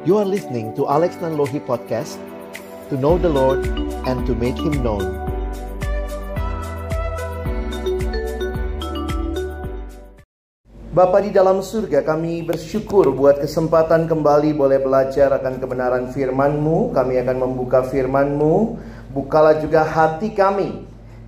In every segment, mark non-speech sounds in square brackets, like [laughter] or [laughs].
You are listening to Alex Nanlohi Podcast To know the Lord and to make Him known. Bapa di dalam surga kami bersyukur buat kesempatan kembali boleh belajar akan kebenaran firman-Mu. Kami akan membuka firman-Mu. Bukalah juga hati kami.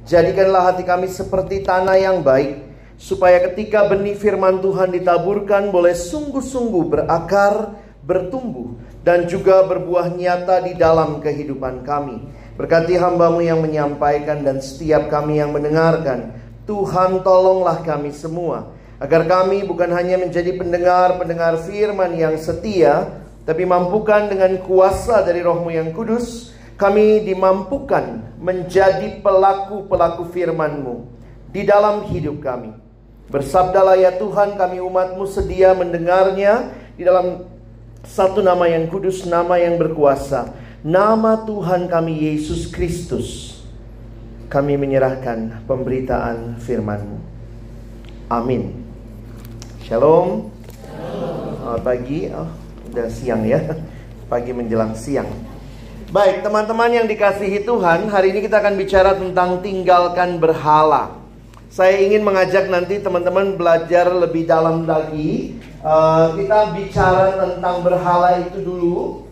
Jadikanlah hati kami seperti tanah yang baik supaya ketika benih firman Tuhan ditaburkan boleh sungguh-sungguh berakar, bertumbuh dan juga berbuah nyata di dalam kehidupan kami. Berkati hambamu yang menyampaikan dan setiap kami yang mendengarkan. Tuhan tolonglah kami semua. Agar kami bukan hanya menjadi pendengar-pendengar firman yang setia. Tapi mampukan dengan kuasa dari rohmu yang kudus. Kami dimampukan menjadi pelaku-pelaku firman-Mu di dalam hidup kami. Bersabdalah ya Tuhan kami umatmu sedia mendengarnya di dalam satu nama yang kudus, nama yang berkuasa. Nama Tuhan kami Yesus Kristus. Kami menyerahkan pemberitaan firman-Mu. Amin. Shalom. Selamat pagi. Oh, udah siang ya. Pagi menjelang siang. Baik, teman-teman yang dikasihi Tuhan, hari ini kita akan bicara tentang tinggalkan berhala. Saya ingin mengajak nanti teman-teman belajar lebih dalam lagi. Uh, kita bicara tentang berhala itu dulu,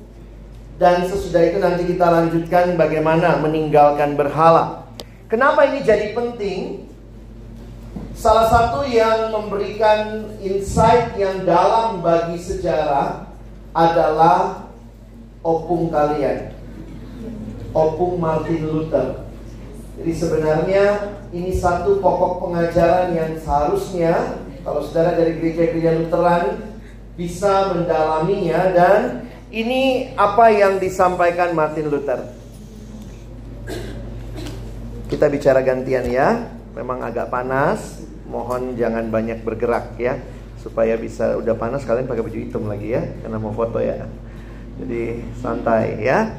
dan sesudah itu nanti kita lanjutkan bagaimana meninggalkan berhala. Kenapa ini jadi penting? Salah satu yang memberikan insight yang dalam bagi sejarah adalah opung kalian opung Martin Luther. Jadi sebenarnya ini satu pokok pengajaran yang seharusnya kalau saudara dari gereja-gereja Lutheran bisa mendalaminya dan ini apa yang disampaikan Martin Luther. Kita bicara gantian ya. Memang agak panas, mohon jangan banyak bergerak ya supaya bisa udah panas kalian pakai baju hitam lagi ya karena mau foto ya. Jadi santai ya.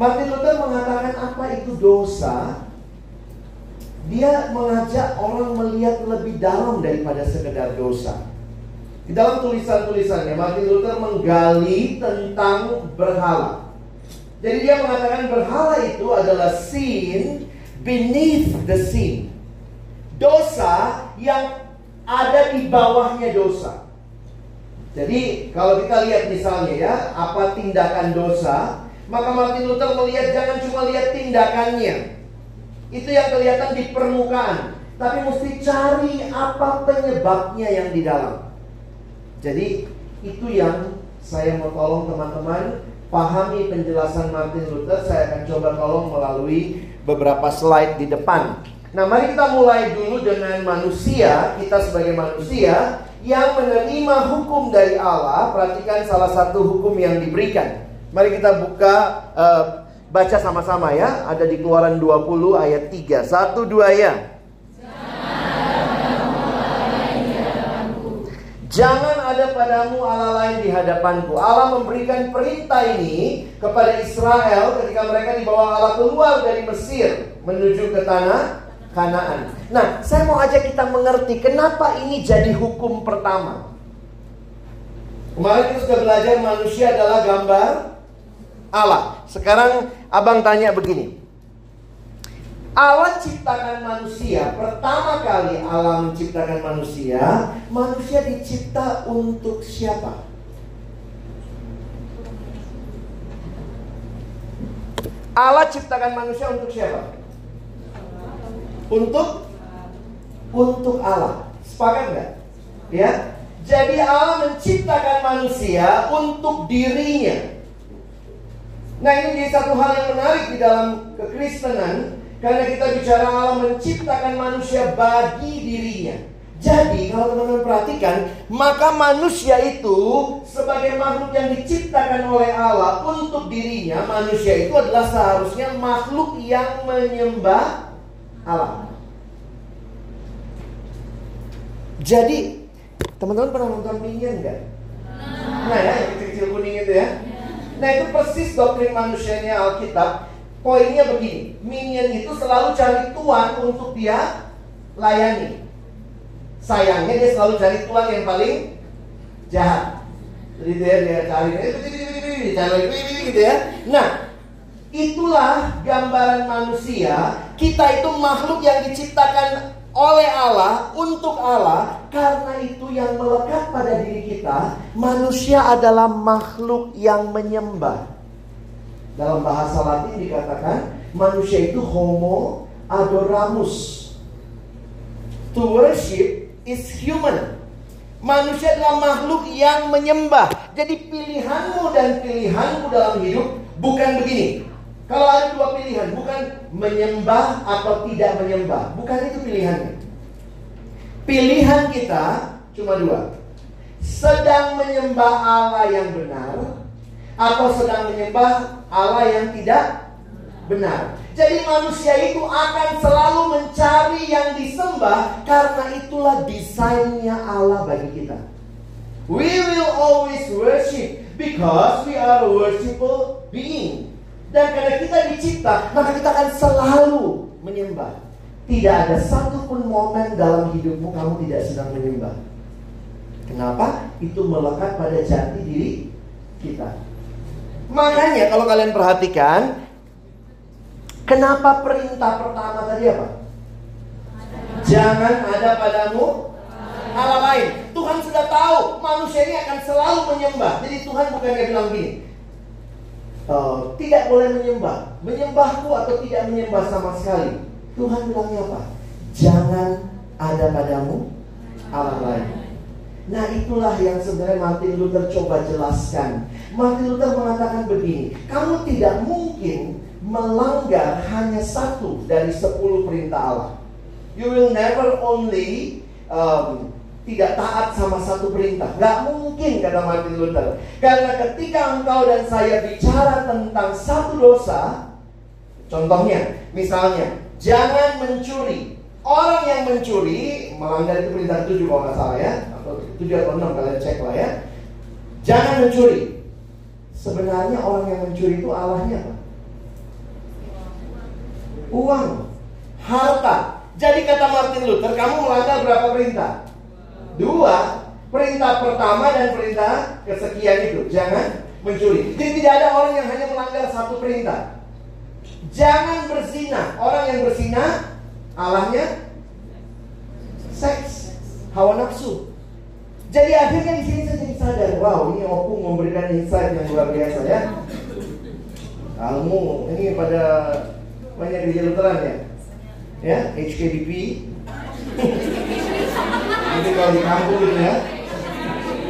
Martin Luther mengatakan apa itu dosa. Dia mengajak orang melihat lebih dalam daripada sekedar dosa. Di dalam tulisan-tulisannya Martin Luther menggali tentang berhala. Jadi dia mengatakan berhala itu adalah sin beneath the sin. Dosa yang ada di bawahnya dosa. Jadi kalau kita lihat misalnya ya, apa tindakan dosa? Maka Martin Luther melihat jangan cuma lihat tindakannya. Itu yang kelihatan di permukaan. Tapi mesti cari apa penyebabnya yang di dalam. Jadi itu yang saya mau tolong teman-teman pahami penjelasan Martin Luther. Saya akan coba tolong melalui beberapa slide di depan. Nah, mari kita mulai dulu dengan manusia, kita sebagai manusia yang menerima hukum dari Allah. Perhatikan salah satu hukum yang diberikan. Mari kita buka uh, baca sama-sama ya. Ada di Keluaran 20 ayat 3. Satu dua ya. Jangan ada padamu Allah lain di hadapanku. Allah memberikan perintah ini kepada Israel ketika mereka dibawa Allah keluar dari Mesir menuju ke tanah Kanaan. Nah, saya mau ajak kita mengerti kenapa ini jadi hukum pertama. Kemarin kita sudah belajar manusia adalah gambar Allah. Sekarang abang tanya begini. Allah ciptakan manusia. Pertama kali Allah menciptakan manusia, manusia dicipta untuk siapa? Allah ciptakan manusia untuk siapa? Untuk untuk Allah. Sepakat nggak? Ya. Jadi Allah menciptakan manusia untuk dirinya. Nah ini jadi satu hal yang menarik di dalam kekristenan Karena kita bicara Allah menciptakan manusia bagi dirinya. Jadi kalau teman-teman perhatikan Maka manusia itu sebagai makhluk yang diciptakan oleh Allah untuk dirinya Manusia itu adalah seharusnya makhluk yang menyembah Allah. Jadi teman-teman pernah nonton Minion nggak? Nah ya yang kecil-kecil kuning itu ya Nah itu persis doktrin manusianya Alkitab. Poinnya begini, minion itu selalu cari tuan untuk dia layani. Sayangnya dia selalu cari tuan yang paling jahat. Jadi dia dia cari, cari gitu ya. Nah, itulah gambaran manusia. Kita itu makhluk yang diciptakan oleh Allah untuk Allah karena itu yang melekat pada diri kita manusia adalah makhluk yang menyembah. Dalam bahasa Latin dikatakan manusia itu homo adoramus. To worship is human. Manusia adalah makhluk yang menyembah. Jadi pilihanmu dan pilihanmu dalam hidup bukan begini kalau ada dua pilihan, bukan menyembah atau tidak menyembah. Bukan itu pilihannya. Pilihan kita cuma dua. Sedang menyembah Allah yang benar atau sedang menyembah Allah yang tidak benar. Jadi manusia itu akan selalu mencari yang disembah karena itulah desainnya Allah bagi kita. We will always worship because we are a worshipful being. Dan karena kita dicipta, maka kita akan selalu menyembah. Tidak ada satupun momen dalam hidupmu kamu tidak sedang menyembah. Kenapa? Itu melekat pada jati diri kita. Makanya kalau kalian perhatikan, kenapa perintah pertama tadi apa? Jangan ada padamu Allah lain. Tuhan sudah tahu manusia ini akan selalu menyembah. Jadi Tuhan bukan dia bilang gini, uh, tidak boleh menyembah, menyembahku atau tidak menyembah sama sekali. Tuhan bilangnya apa? Jangan ada padamu Allah lain. Nah itulah yang sebenarnya Martin Luther coba jelaskan. Martin Luther mengatakan begini, kamu tidak mungkin melanggar hanya satu dari sepuluh perintah Allah. You will never only um, tidak taat sama satu perintah. Gak mungkin kata Martin Luther. Karena ketika engkau dan saya bicara tentang satu dosa, contohnya, misalnya, jangan mencuri. Orang yang mencuri melanggar itu perintah tujuh kalau nggak salah ya, atau tujuh atau enam kalian cek lah ya. Jangan mencuri. Sebenarnya orang yang mencuri itu Allahnya apa? Uang, harta. Jadi kata Martin Luther, kamu melanggar berapa perintah? Dua, perintah pertama dan perintah kesekian itu. Jangan mencuri. Jadi tidak ada orang yang hanya melanggar satu perintah. Jangan berzina. Orang yang berzina, Allahnya seks, hawa nafsu. Jadi akhirnya di sini saya jadi sadar, wow ini opung memberikan insight yang luar biasa ya. Kamu ini pada banyak di ya, ya HKBP. Nanti kalau di kampung gitu ya.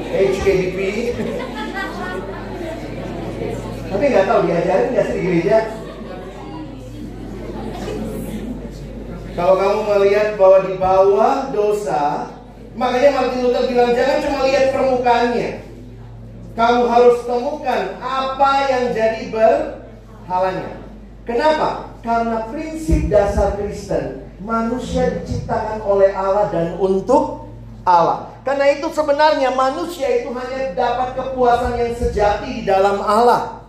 HKDP Tapi nggak tahu diajarin nggak sih di gereja? Kalau kamu melihat bahwa di bawah dosa Makanya Martin Luther bilang jangan cuma lihat permukaannya. Kamu harus temukan apa yang jadi berhalanya. Kenapa? Karena prinsip dasar Kristen Manusia diciptakan oleh Allah dan untuk Allah. Karena itu sebenarnya manusia itu hanya dapat kepuasan yang sejati di dalam Allah.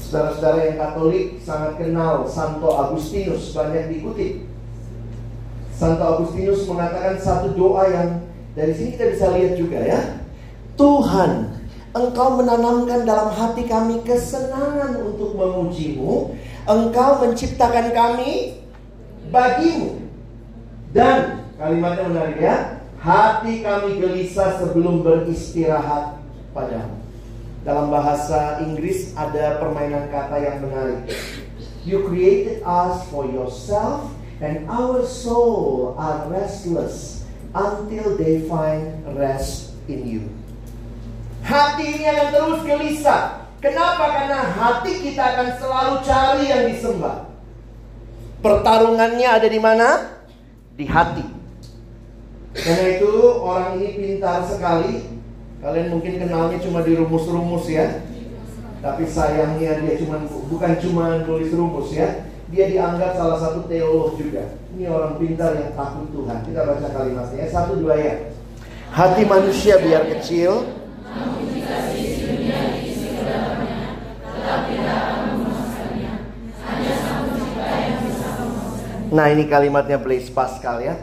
Saudara-saudara yang Katolik sangat kenal Santo Agustinus, banyak diikuti. Santo Agustinus mengatakan satu doa yang dari sini kita bisa lihat juga ya. Tuhan, Engkau menanamkan dalam hati kami kesenangan untuk memujimu. Engkau menciptakan kami bagimu. Dan Kalimatnya menarik ya. Hati kami gelisah sebelum beristirahat padamu. Dalam bahasa Inggris ada permainan kata yang menarik. You created us for yourself and our soul are restless until they find rest in you. Hati ini akan terus gelisah. Kenapa? Karena hati kita akan selalu cari yang disembah. Pertarungannya ada di mana? Di hati. Karena itu orang ini pintar sekali. Kalian mungkin kenalnya cuma di rumus-rumus ya. Tapi sayangnya dia cuma bukan cuma tulis rumus ya. Dia dianggap salah satu teolog juga. Ini orang pintar yang takut Tuhan. Kita baca kalimatnya ya. Satu dua ya. Hati manusia biar kecil. Nah ini kalimatnya Blaise Pascal ya.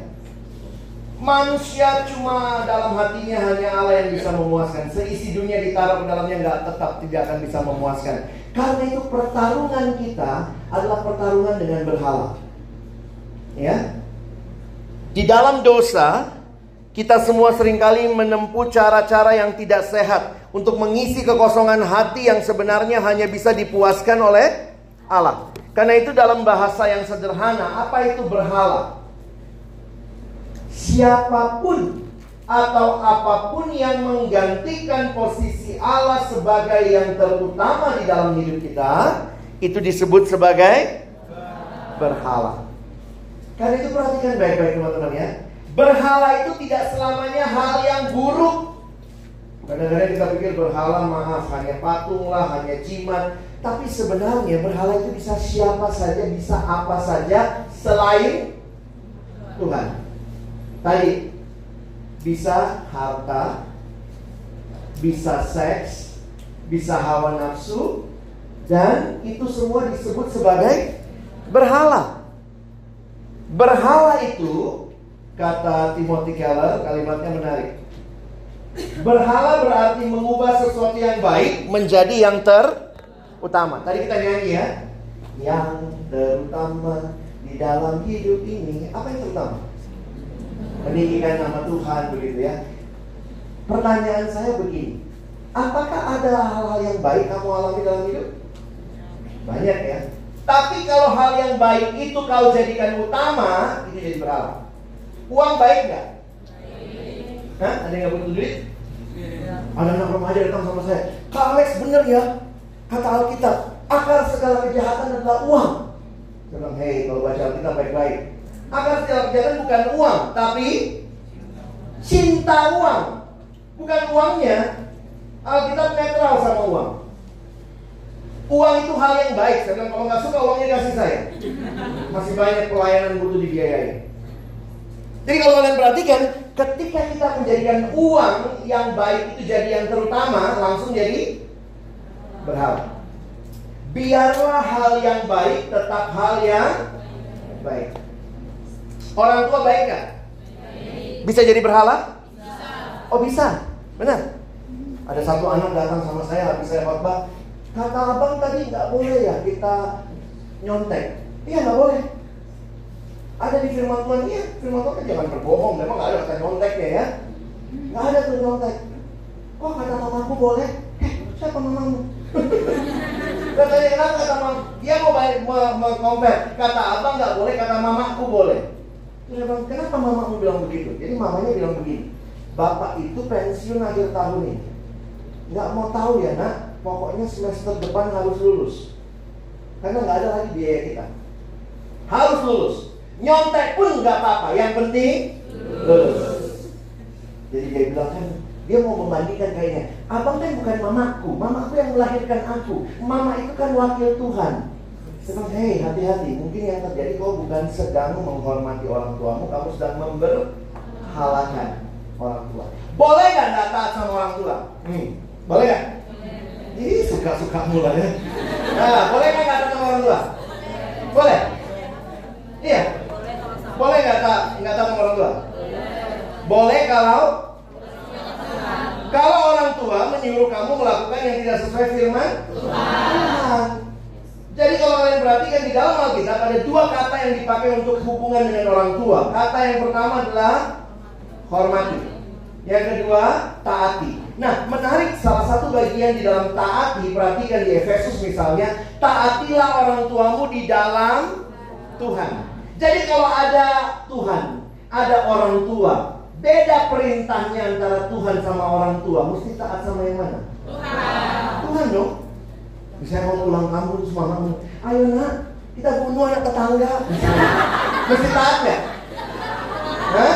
Manusia cuma dalam hatinya hanya Allah yang bisa memuaskan. Seisi dunia ditaruh ke dalamnya nggak tetap tidak akan bisa memuaskan. Karena itu pertarungan kita adalah pertarungan dengan berhala. Ya. Di dalam dosa, kita semua sering kali menempuh cara-cara yang tidak sehat untuk mengisi kekosongan hati yang sebenarnya hanya bisa dipuaskan oleh Allah. Karena itu dalam bahasa yang sederhana, apa itu berhala? siapa pun atau apa pun yang menggantikan posisi Allah sebagai yang terutama di dalam hidup kita, itu disebut sebagai berhala. Karena itu perhatikan baik-baik teman-teman ya. Berhala itu tidak selamanya hal yang buruk. Kadang-kadang kita pikir berhala maaf hanya patung lah, hanya jimat. Tapi sebenarnya berhala itu bisa siapa saja, bisa apa saja selain Tuhan. Tadi bisa harta, bisa seks, bisa hawa nafsu, dan itu semua disebut sebagai berhala. Berhala itu, kata Timothy Keller, kalimatnya menarik. Berhala berarti mengubah sesuatu yang baik menjadi yang terutama. Tadi kita nyanyi ya. Yang terutama di dalam hidup ini, apa yang terutama? meninggikan nama Tuhan begitu ya. Pertanyaan saya begini, apakah ada hal-hal yang baik kamu alami dalam hidup? Banyak ya. Tapi kalau hal yang baik itu kau jadikan utama, itu jadi berhala. Uang baik nggak? Hah? Ada yang butuh duit? Ada anak remaja datang sama saya. Kak Alex bener ya, kata Alkitab, akar segala kejahatan adalah uang. Bilang, hei kalau baca Alkitab baik-baik. Akar segala kejahatan bukan uang, tapi cinta uang. Bukan uangnya. Alkitab netral sama uang. Uang itu hal yang baik. Saya bilang kalau nggak suka uangnya kasih saya. Masih banyak pelayanan butuh dibiayai. Jadi kalau kalian perhatikan, ketika kita menjadikan uang yang baik itu jadi yang terutama, langsung jadi berhala. Biarlah hal yang baik tetap hal yang baik. Orang tua baik gak? Bisa jadi berhala? Bisa. Oh bisa, benar. Ada satu anak datang sama saya habis saya khotbah, kata abang tadi nggak boleh ya kita nyontek. Iya nggak boleh. Ada di firman Tuhan, iya firman Tuhan kan jangan berbohong, memang nggak ada kata nyonteknya ya. Nggak ada tuh nyontek. Kok kata mamaku boleh? Eh, siapa mamamu? Katanya kenapa kata mama? Dia mau balik mau Kata abang nggak boleh, kata mamaku boleh. Dia bilang, kenapa mamamu bilang begitu? Jadi mamanya bilang begini, bapak itu pensiun akhir tahun ini. Nggak mau tahu ya nak, pokoknya semester depan harus lulus. Karena nggak ada lagi biaya kita. Harus lulus. Nyontek pun nggak apa-apa, yang penting lulus. Jadi dia bilang kan, dia mau membandingkan kayaknya. Abang kan bukan mamaku, mamaku yang melahirkan aku. Mama itu kan wakil Tuhan. Sedang, hei hati-hati, mungkin yang terjadi kau bukan sedang menghormati orang tuamu, kamu sedang memberhalakan orang tua. Boleh gak gak taat sama orang tua? Hmm. Boleh gak? Ih, suka-suka mulai ya. Nah, boleh gak gak taat sama orang tua? Boleh? Iya? Boleh gak taat, gak taat sama orang tua? Boleh kalau kalau orang tua menyuruh kamu melakukan yang tidak sesuai firman Tuhan. Jadi kalau kalian perhatikan di dalam Alkitab ada dua kata yang dipakai untuk hubungan dengan orang tua. Kata yang pertama adalah hormati. Yang kedua, taati. Nah, menarik salah satu bagian di dalam taati, perhatikan di Efesus misalnya, taatilah orang tuamu di dalam Tuhan. Jadi kalau ada Tuhan, ada orang tua, beda perintahnya antara Tuhan sama orang tua, mesti taat sama yang mana? Tuhan. Tuhan dong. Misalnya mau pulang kampung terus mamamu, ayo nak, kita bunuh anak tetangga. [laughs] Mesti taat ya? Hah?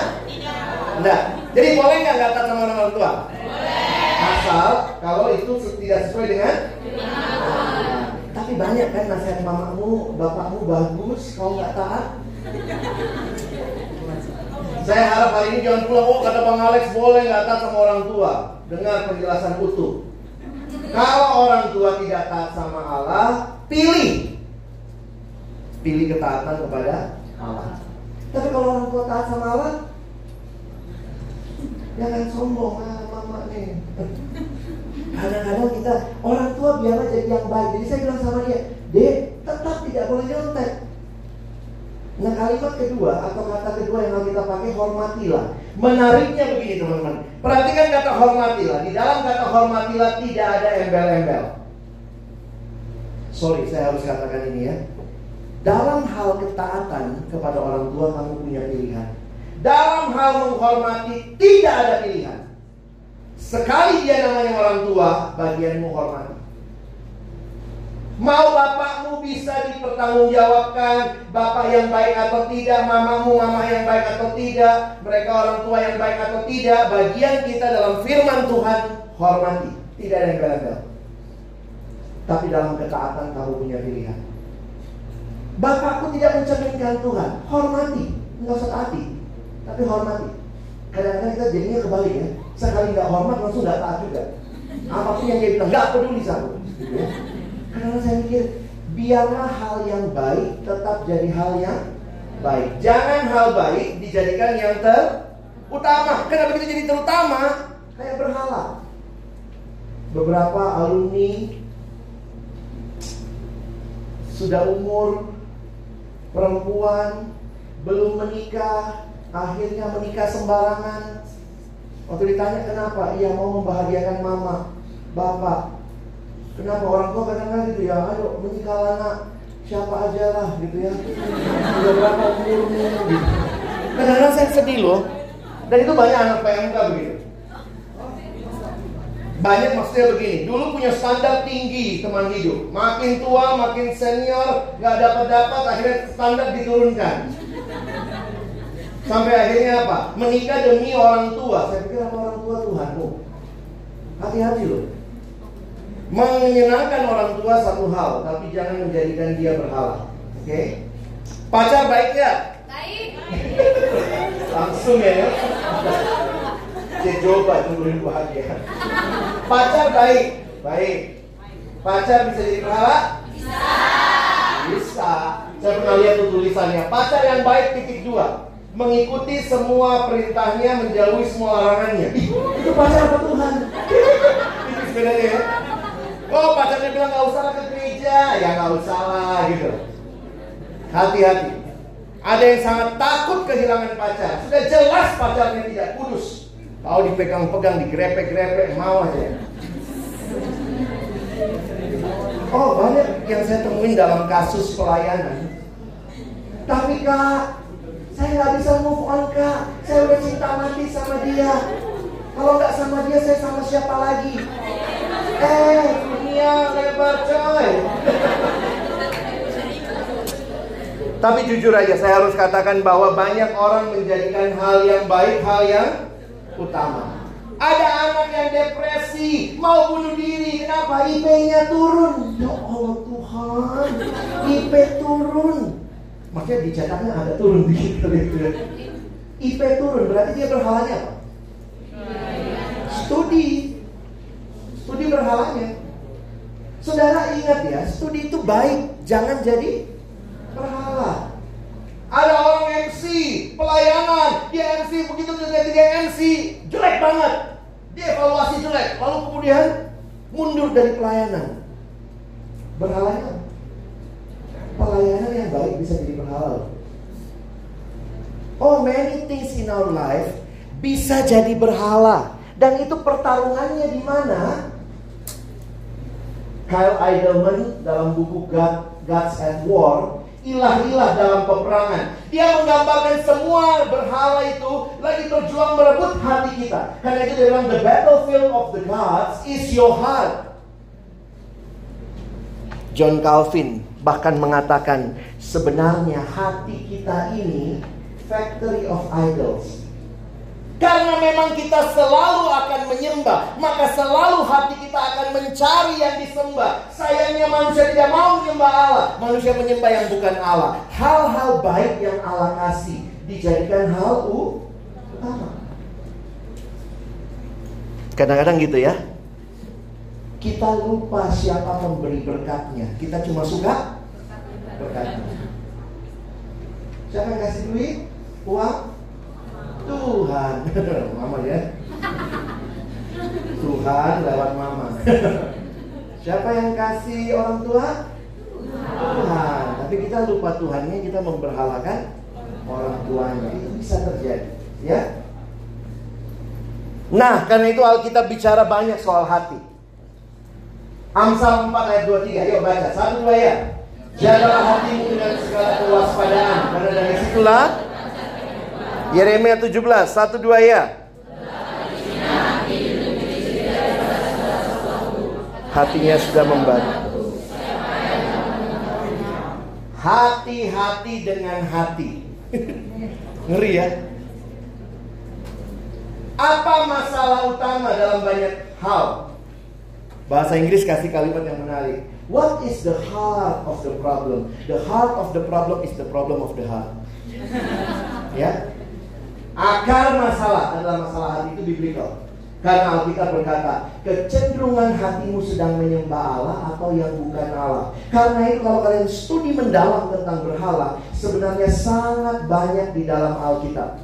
Enggak. Jadi boleh nggak nggak taat sama orang tua? Boleh. Asal kalau itu tidak sesuai dengan tapi banyak kan nasihat mamamu, bapakmu bagus, kau nggak taat. Saya harap hari ini jangan pulang, oh kata Bang Alex boleh nggak taat sama orang tua. Dengar penjelasan utuh. Kalau orang tua tidak taat sama Allah, pilih. Pilih ketaatan kepada Allah. Tapi kalau orang tua taat sama Allah, Jangan sombong, ah mama nih. Kadang-kadang kita orang tua biarlah jadi yang baik. Jadi saya bilang sama dia, dek tetap tidak boleh nyontek. Nah kalimat kedua atau kata kedua yang harus kita pakai hormatilah. Menariknya begini teman-teman. Perhatikan kata hormatilah. Di dalam kata hormatilah tidak ada embel-embel. Sorry, saya harus katakan ini ya. Dalam hal ketaatan kepada orang tua kamu punya pilihan. Dalam hal menghormati tidak ada pilihan. Sekali dia namanya orang tua, bagianmu hormati. Mau bapakmu bisa dipertanggungjawabkan Bapak yang baik atau tidak Mamamu mama yang baik atau tidak Mereka orang tua yang baik atau tidak Bagian kita dalam firman Tuhan Hormati. Tidak ada yang gagal. Tapi dalam ketaatan kamu punya pilihan. Bapakku tidak mencerminkan Tuhan. Hormati. Nggak usah taati. Tapi hormati. Kadang-kadang kita jadinya kebalik ya. Sekali nggak hormat langsung nggak taat juga. Apa pun yang dia bilang nggak peduli sama. Karena saya mikir biarlah hal yang baik tetap jadi hal yang baik. Jangan hal baik dijadikan yang terutama. Kenapa kita jadi terutama? Kayak berhala. Beberapa alumni sudah umur perempuan belum menikah, akhirnya menikah sembarangan. Waktu ditanya kenapa, ia mau membahagiakan mama, bapak, Kenapa orang tua kadang-kadang gitu ya, ayo menikah anak siapa aja lah gitu ya. Sudah berapa umurmu gitu. Kadang-kadang saya sedih loh. Dan itu banyak anak PMK begitu. Banyak maksudnya begini, dulu punya standar tinggi teman hidup. Makin tua, makin senior, nggak dapat-dapat, akhirnya standar diturunkan. Sampai akhirnya apa? Menikah demi orang tua. Saya pikir apa orang tua Tuhan? Oh, hati-hati loh. Menyenangkan orang tua satu hal, tapi jangan menjadikan dia berhala. Oke? Okay? Pacar baik nggak? Baik. Langsung ya. Dia coba tungguin bahagia. Pacar baik, baik. Pacar bisa jadi berhala? Bisa. Bisa. Saya pernah lihat tuh tulisannya. Pacar yang baik titik dua mengikuti semua perintahnya menjauhi semua larangannya. Itu pacar apa Tuhan? Itu sebenarnya ya. Oh pacarnya bilang nggak usah ke gereja, ya nggak usah lah gitu. Hati-hati. Ada yang sangat takut kehilangan pacar. Sudah jelas pacarnya tidak kudus. Tahu dipegang-pegang, digrepek-grepek, mau aja. Oh banyak yang saya temuin dalam kasus pelayanan. Tapi kak, saya nggak bisa move on kak. Saya udah cinta mati sama dia. Kalau nggak sama dia, saya sama siapa lagi? Eh, dunia lebar coy. Tapi jujur aja saya harus katakan bahwa banyak orang menjadikan hal yang baik hal yang utama. Ada anak yang depresi, mau bunuh diri. Kenapa? IP-nya turun. Ya Allah Tuhan, IP turun. Maksudnya dicatatnya ada turun dikit. IP turun berarti dia berhalanya apa? Studi. Studi berhalanya. Saudara ingat ya, studi itu baik, jangan jadi berhala. Ada orang MC, pelayanan, dia MC begitu dia MC, jelek banget. Dia evaluasi jelek, lalu kemudian mundur dari pelayanan. Berhalanya pelayanan yang baik bisa jadi berhala. Oh, many things in our life bisa jadi berhala. Dan itu pertarungannya di mana? Kyle Idleman dalam buku God, Gods at War ilah-ilah dalam peperangan. Dia menggambarkan semua berhala itu lagi berjuang merebut hati kita. Karena itu dia bilang the battlefield of the gods is your heart. John Calvin bahkan mengatakan sebenarnya hati kita ini factory of idols. Karena memang kita selalu akan menyembah, maka selalu hati kita akan mencari yang disembah. Sayangnya manusia tidak mau menyembah Allah, manusia menyembah yang bukan Allah. Hal-hal baik yang Allah kasih dijadikan hal utama. Kadang-kadang gitu ya. Kita lupa siapa pemberi berkatnya. Kita cuma suka berkatnya. Siapa yang kasih duit? Uang? Tuhan. [laughs] Mama ya. Tuhan lewat mama. [laughs] Siapa yang kasih orang tua? Tuhan. Tapi kita lupa Tuhannya, kita memberhalakan orang tuanya. Itu bisa terjadi, ya. Nah, karena itu Alkitab bicara banyak soal hati. Amsal 4 ayat 23. Yuk baca. Satu dua ya. Jagalah hatimu dengan segala kewaspadaan. Karena dari situlah Yeremia 17. Satu dua ya. Hatinya sudah membantu. Hati-hati dengan hati. [laughs] Ngeri ya. Apa masalah utama dalam banyak hal? Bahasa Inggris kasih kalimat yang menarik. What is the heart of the problem? The heart of the problem is the problem of the heart. [laughs] ya. Akar masalah adalah masalah hati itu biblical. Karena Alkitab berkata, kecenderungan hatimu sedang menyembah Allah atau yang bukan Allah. Karena itu kalau kalian studi mendalam tentang berhala, sebenarnya sangat banyak di dalam Alkitab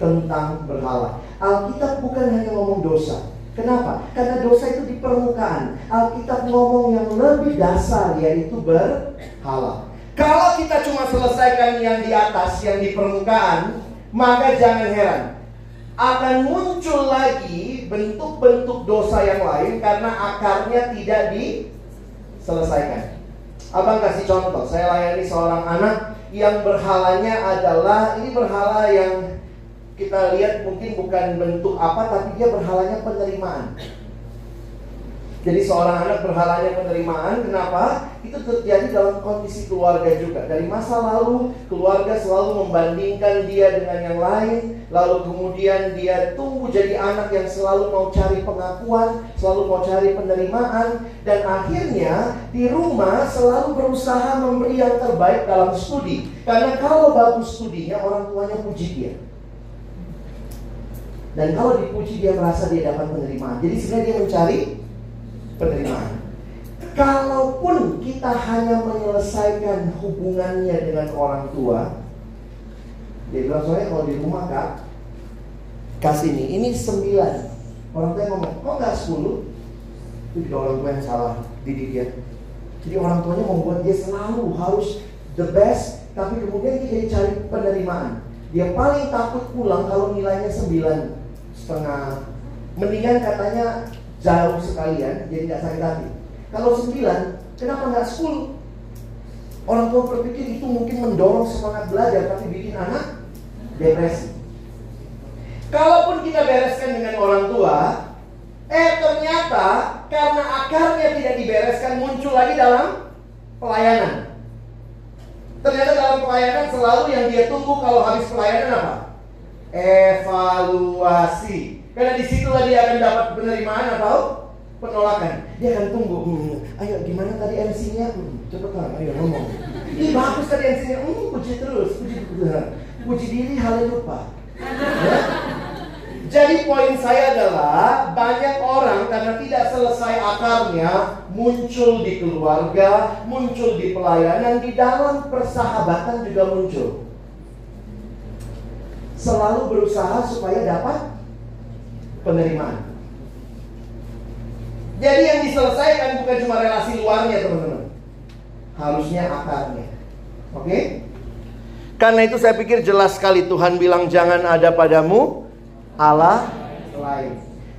tentang berhala. Alkitab bukan hanya ngomong dosa. Kenapa? Karena dosa itu di permukaan. Alkitab ngomong yang lebih dasar yaitu berhala. Kalau kita cuma selesaikan yang di atas, yang di permukaan, maka jangan heran akan muncul lagi bentuk-bentuk dosa yang lain karena akarnya tidak diselesaikan. Abang kasih contoh, saya layani seorang anak yang berhalanya adalah ini berhala yang kita lihat mungkin bukan bentuk apa tapi dia berhalanya penerimaan. Jadi seorang anak berhalanya penerimaan, kenapa? Itu terjadi dalam kondisi keluarga juga. Dari masa lalu, keluarga selalu membandingkan dia dengan yang lain, lalu kemudian dia tumbuh jadi anak yang selalu mau cari pengakuan, selalu mau cari penerimaan, dan akhirnya di rumah selalu berusaha memberi yang terbaik dalam studi. Karena kalau bagus studinya, orang tuanya puji dia. Dan kalau dipuji dia merasa dia dapat penerimaan. Jadi sebenarnya dia mencari penerimaan. Kalaupun kita hanya menyelesaikan hubungannya dengan orang tua, dia bilang soalnya kalau di rumah kak, kasih ini, ini sembilan. Orang tua ngomong, kok nggak sepuluh? Itu juga orang tua yang salah didik dia. Jadi orang tuanya membuat dia selalu harus the best, tapi kemudian dia cari penerimaan. Dia paling takut pulang kalau nilainya sembilan setengah. Mendingan katanya jauh sekalian jadi nggak sakit hati. Kalau sembilan, kenapa nggak sepuluh? Orang tua berpikir itu mungkin mendorong semangat belajar tapi bikin anak depresi. Kalaupun kita bereskan dengan orang tua, eh ternyata karena akarnya tidak dibereskan muncul lagi dalam pelayanan. Ternyata dalam pelayanan selalu yang dia tunggu kalau habis pelayanan apa? Evaluasi. Karena di situlah dia akan dapat penerimaan atau penolakan. Dia akan tunggu. Hmm, ayo gimana tadi MC-nya? Hmm, cepetan, ayo ngomong. Ini bagus tadi MC-nya. Hmm, puji terus, puji terus. Puji diri hal lupa. Ya? Jadi poin saya adalah banyak orang karena tidak selesai akarnya muncul di keluarga, muncul di pelayanan, di dalam persahabatan juga muncul. Selalu berusaha supaya dapat penerimaan. Jadi yang diselesaikan bukan cuma relasi luarnya teman-teman. Harusnya akarnya. Oke? Karena itu saya pikir jelas sekali Tuhan bilang jangan ada padamu Allah lain.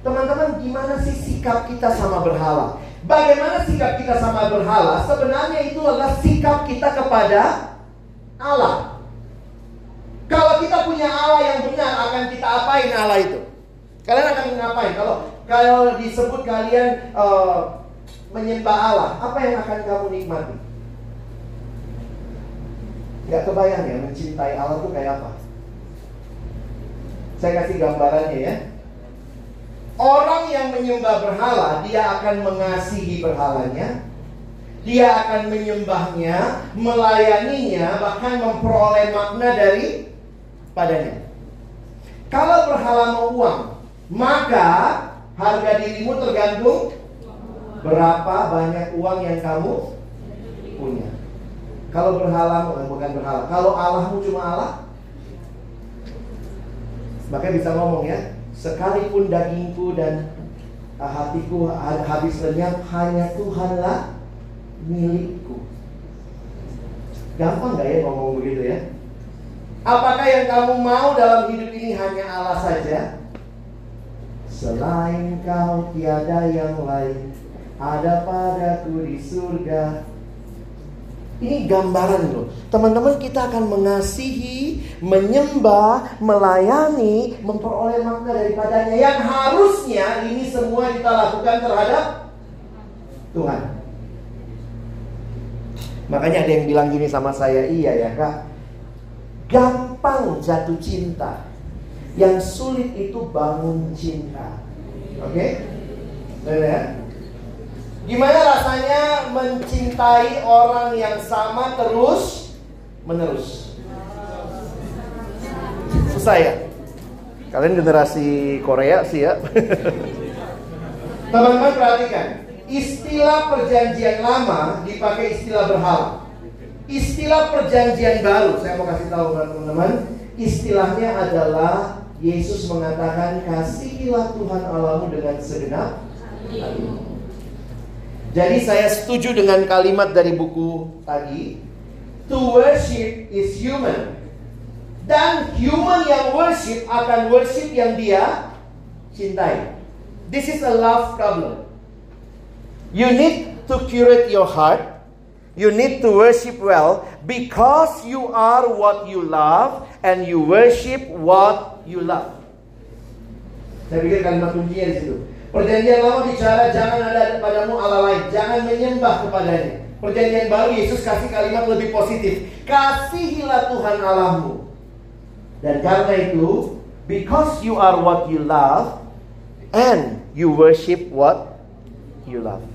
Teman-teman gimana sih sikap kita sama berhala? Bagaimana sikap kita sama berhala? Sebenarnya itu adalah sikap kita kepada Allah. Kalau kita punya Allah yang benar, akan kita apain Allah itu? Kalian akan ngapain? Kalau kalau disebut kalian uh, menyembah Allah, apa yang akan kamu nikmati? Gak kebayang ya mencintai Allah itu kayak apa? Saya kasih gambarannya ya. Orang yang menyembah berhala, dia akan mengasihi berhalanya, dia akan menyembahnya, melayaninya, bahkan memperoleh makna dari padanya. Kalau berhala mau uang, maka harga dirimu tergantung berapa banyak uang yang kamu punya. Kalau berhala bukan berhala, kalau Allahmu cuma Allah, maka bisa ngomong ya, sekalipun dagingku dan ah, hatiku habis lenyap hanya Tuhanlah milikku. Gampang gak ya ngomong begitu ya? Apakah yang kamu mau dalam hidup ini hanya Allah saja? Selain kau tiada yang lain Ada padaku di surga ini gambaran loh. Teman-teman kita akan mengasihi, menyembah, melayani, memperoleh makna daripadanya. Yang harusnya ini semua kita lakukan terhadap Tuhan. Makanya ada yang bilang gini sama saya, iya ya kak. Gampang jatuh cinta. Yang sulit itu bangun cinta. Oke? Okay? ya? Gimana rasanya mencintai orang yang sama terus menerus? Susah ya? Kalian generasi Korea sih ya. [laughs] Teman-teman perhatikan, istilah perjanjian lama dipakai istilah berhala. Istilah perjanjian baru, saya mau kasih tahu teman-teman, istilahnya adalah Yesus mengatakan kasihilah Tuhan Allahmu dengan segenap hatimu. Jadi saya setuju dengan kalimat dari buku tadi. To worship is human. Dan human yang worship akan worship yang dia cintai. This is a love problem. You need to curate your heart. You need to worship well because you are what you love and you worship what you love. Saya pikir kalimat kuncinya di situ. Perjanjian lama bicara jangan ada padamu Allah lain, jangan menyembah kepadanya. Perjanjian baru Yesus kasih kalimat lebih positif. Kasihilah Tuhan Allahmu. Dan karena itu, because you are what you love and you worship what you love.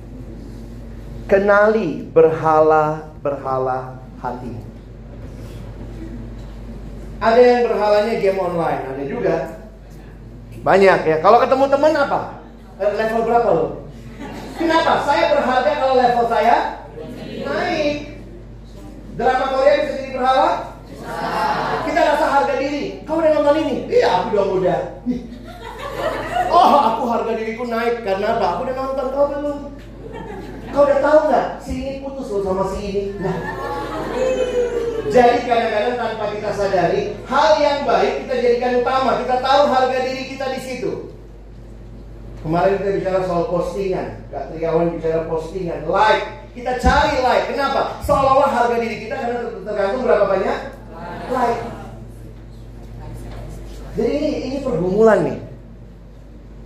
Kenali berhala-berhala hati. Ada yang berhalanya game online, ada juga. Banyak ya. Kalau ketemu teman apa? Eh, level berapa lo? Kenapa? Saya berharga kalau level saya naik. Drama Korea bisa jadi berhala? Kita rasa harga diri. Kau udah nonton ini? Iya, aku udah muda. [laughs] Oh, aku harga diriku naik karena apa? Aku udah nonton, kau belum. Kau udah tahu nggak? Si ini putus loh sama si ini. Nah. Jadi kadang-kadang tanpa kita sadari, hal yang baik kita jadikan utama. Kita tahu harga diri kita di situ. Kemarin kita bicara soal postingan, Kak Triawan bicara postingan, like. Kita cari like. Kenapa? Seolah-olah harga diri kita karena tergantung berapa banyak like. Jadi ini ini pergumulan nih.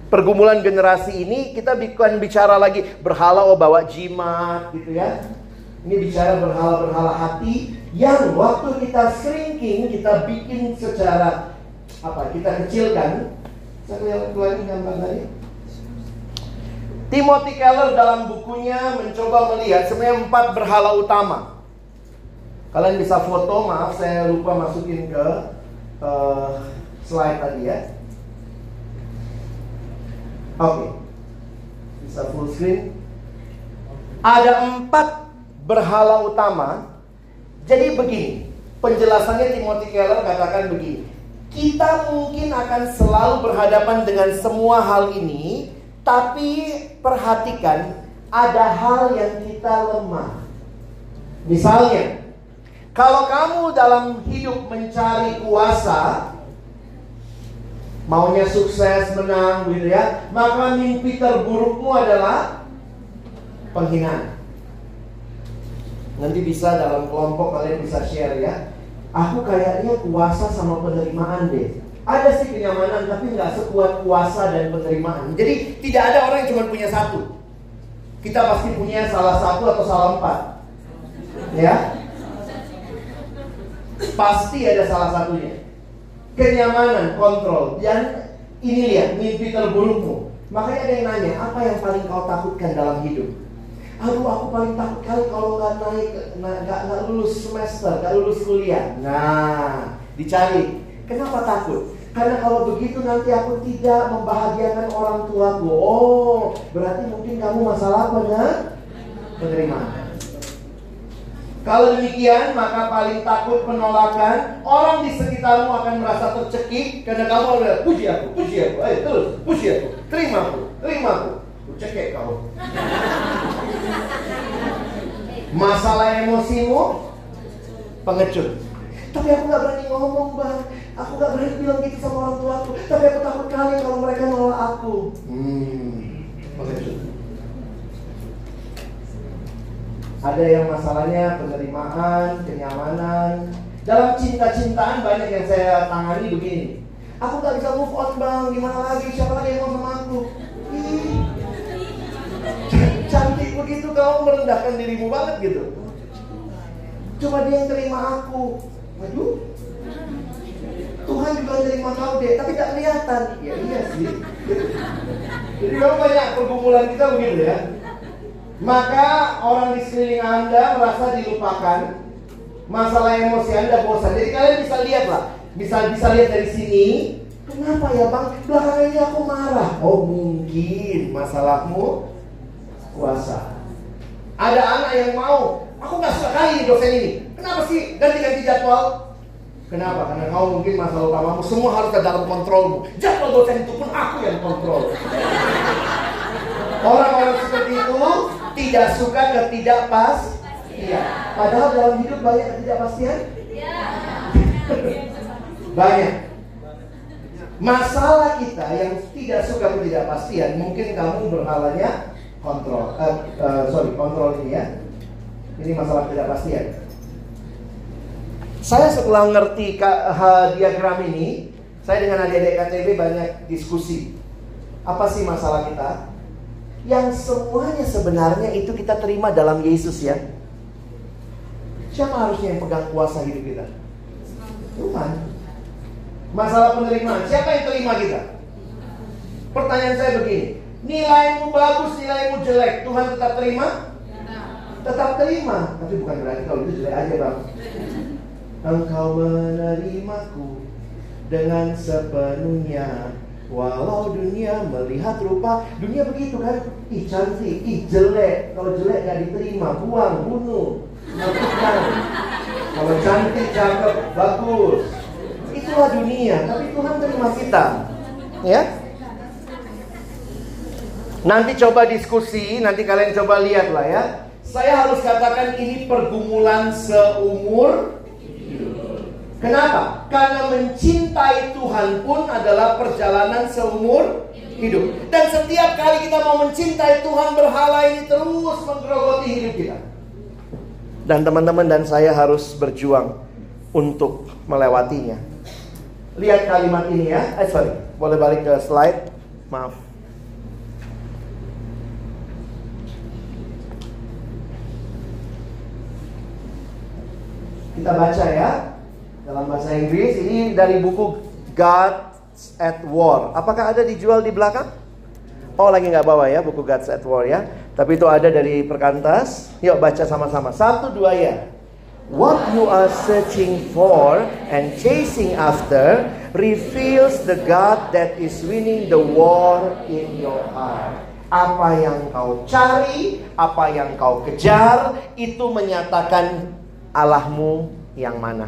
Pergumulan generasi ini kita bukan bicara lagi berhala oh bawa jimat gitu ya. Ini bicara berhala-berhala hati yang waktu kita shrinking, kita bikin secara apa? Kita kecilkan. Saya keluarin gambar tadi. Timothy Keller dalam bukunya mencoba melihat sebenarnya empat berhala utama. Kalian bisa foto, maaf saya lupa masukin ke uh, slide tadi ya. Oke, okay. bisa full screen. Ada empat berhala utama. Jadi begini, penjelasannya Timothy Keller katakan begini. Kita mungkin akan selalu berhadapan dengan semua hal ini tapi perhatikan ada hal yang kita lemah. Misalnya, kalau kamu dalam hidup mencari kuasa, maunya sukses, menang gitu ya, maka mimpi terburukmu adalah penghinaan. Nanti bisa dalam kelompok kalian bisa share ya. Aku kayaknya kuasa sama penerimaan deh. Ada sih kenyamanan tapi nggak sekuat kuasa dan penerimaan. Jadi tidak ada orang yang cuma punya satu. Kita pasti punya salah satu atau salah empat. Ya. Pasti ada salah satunya. Kenyamanan, kontrol. Dan ini lihat, mimpi terburukmu. Makanya ada yang nanya, apa yang paling kau takutkan dalam hidup? Aduh, aku paling takut kali kalau nggak naik, nggak lulus semester, nggak lulus kuliah. Nah, dicari. Kenapa takut? Karena kalau begitu nanti aku tidak membahagiakan orang tuaku. Oh, berarti mungkin kamu masalah benar penerimaan. Kalau demikian, maka paling takut penolakan. Orang di sekitarmu akan merasa tercekik karena kamu udah puji aku, puji aku, ayo terus, puji aku, terima aku, terima aku. Cekek kau. Masalah emosimu pengecut. Tapi aku gak berani ngomong bang. Aku gak berani bilang gitu sama orang tua aku. Tapi aku takut kali kalau mereka nolak aku. Hmm, pengecut. Ada yang masalahnya penerimaan, kenyamanan. Dalam cinta-cintaan banyak yang saya tangani begini. Aku gak bisa move on bang, gimana lagi? Siapa lagi yang mau sama aku? Begitu kamu merendahkan dirimu banget gitu. Coba dia yang terima aku. Waduh, Tuhan juga terima kau deh, tapi tak kelihatan. Ya iya sih. Jadi memang banyak pergumulan kita begitu ya. Maka orang di sekeliling Anda merasa dilupakan. Masalah emosi Anda bosan. Jadi kalian bisa lihat lah. Bisa bisa lihat dari sini. Kenapa ya bang? Belakangan ini aku marah. Oh mungkin masalahmu kuasa. Ada anak yang mau. Aku nggak suka kali dosen ini. Kenapa sih ganti-ganti jadwal? Kenapa? Karena kau mungkin masalah utamamu semua harus ke dalam kontrolmu. Jadwal dosen itu pun aku yang kontrol. Orang-orang seperti itu tidak suka ketidakpastian. Iya. Padahal dalam hidup banyak ketidakpastian. banyak. Masalah kita yang tidak suka ketidakpastian, mungkin kamu berhalanya kontrol. Uh, uh, sorry, kontrol ini ya. Ini masalah ketidakpastian. Saya setelah ngerti diagram ini, saya dengan adik-adik KTB banyak diskusi. Apa sih masalah kita? Yang semuanya sebenarnya itu kita terima dalam Yesus ya. Siapa harusnya yang pegang kuasa hidup kita? Tuhan. Masalah penerimaan, siapa yang terima kita? Pertanyaan saya begini, nilaimu bagus, nilaimu jelek, Tuhan tetap terima? Tetap terima, tapi bukan berarti kalau itu jelek aja bang. Engkau menerimaku dengan sepenuhnya. Walau dunia melihat rupa Dunia begitu kan? Ih cantik, ih jelek. Kalau jelek gak diterima, buang, bunuh. Matikan Kalau cantik, cakep, bagus. Itulah dunia. Tapi Tuhan terima kita. Ya Nanti coba diskusi Nanti kalian coba lihat lah ya Saya harus katakan ini pergumulan seumur Kenapa? Karena mencintai Tuhan pun adalah perjalanan seumur hidup. Dan setiap kali kita mau mencintai Tuhan, berhala ini terus menggerogoti hidup kita. Dan teman-teman dan saya harus berjuang untuk melewatinya. Lihat kalimat ini ya. Eh sorry, boleh balik ke slide. Maaf. Kita baca ya dalam bahasa Inggris ini dari buku Gods at War. Apakah ada dijual di belakang? Oh lagi nggak bawa ya buku Gods at War ya. Tapi itu ada dari perkantas. Yuk baca sama-sama. Satu dua ya. What you are searching for and chasing after reveals the God that is winning the war in your heart. Apa yang kau cari, apa yang kau kejar, itu menyatakan Allahmu yang mana.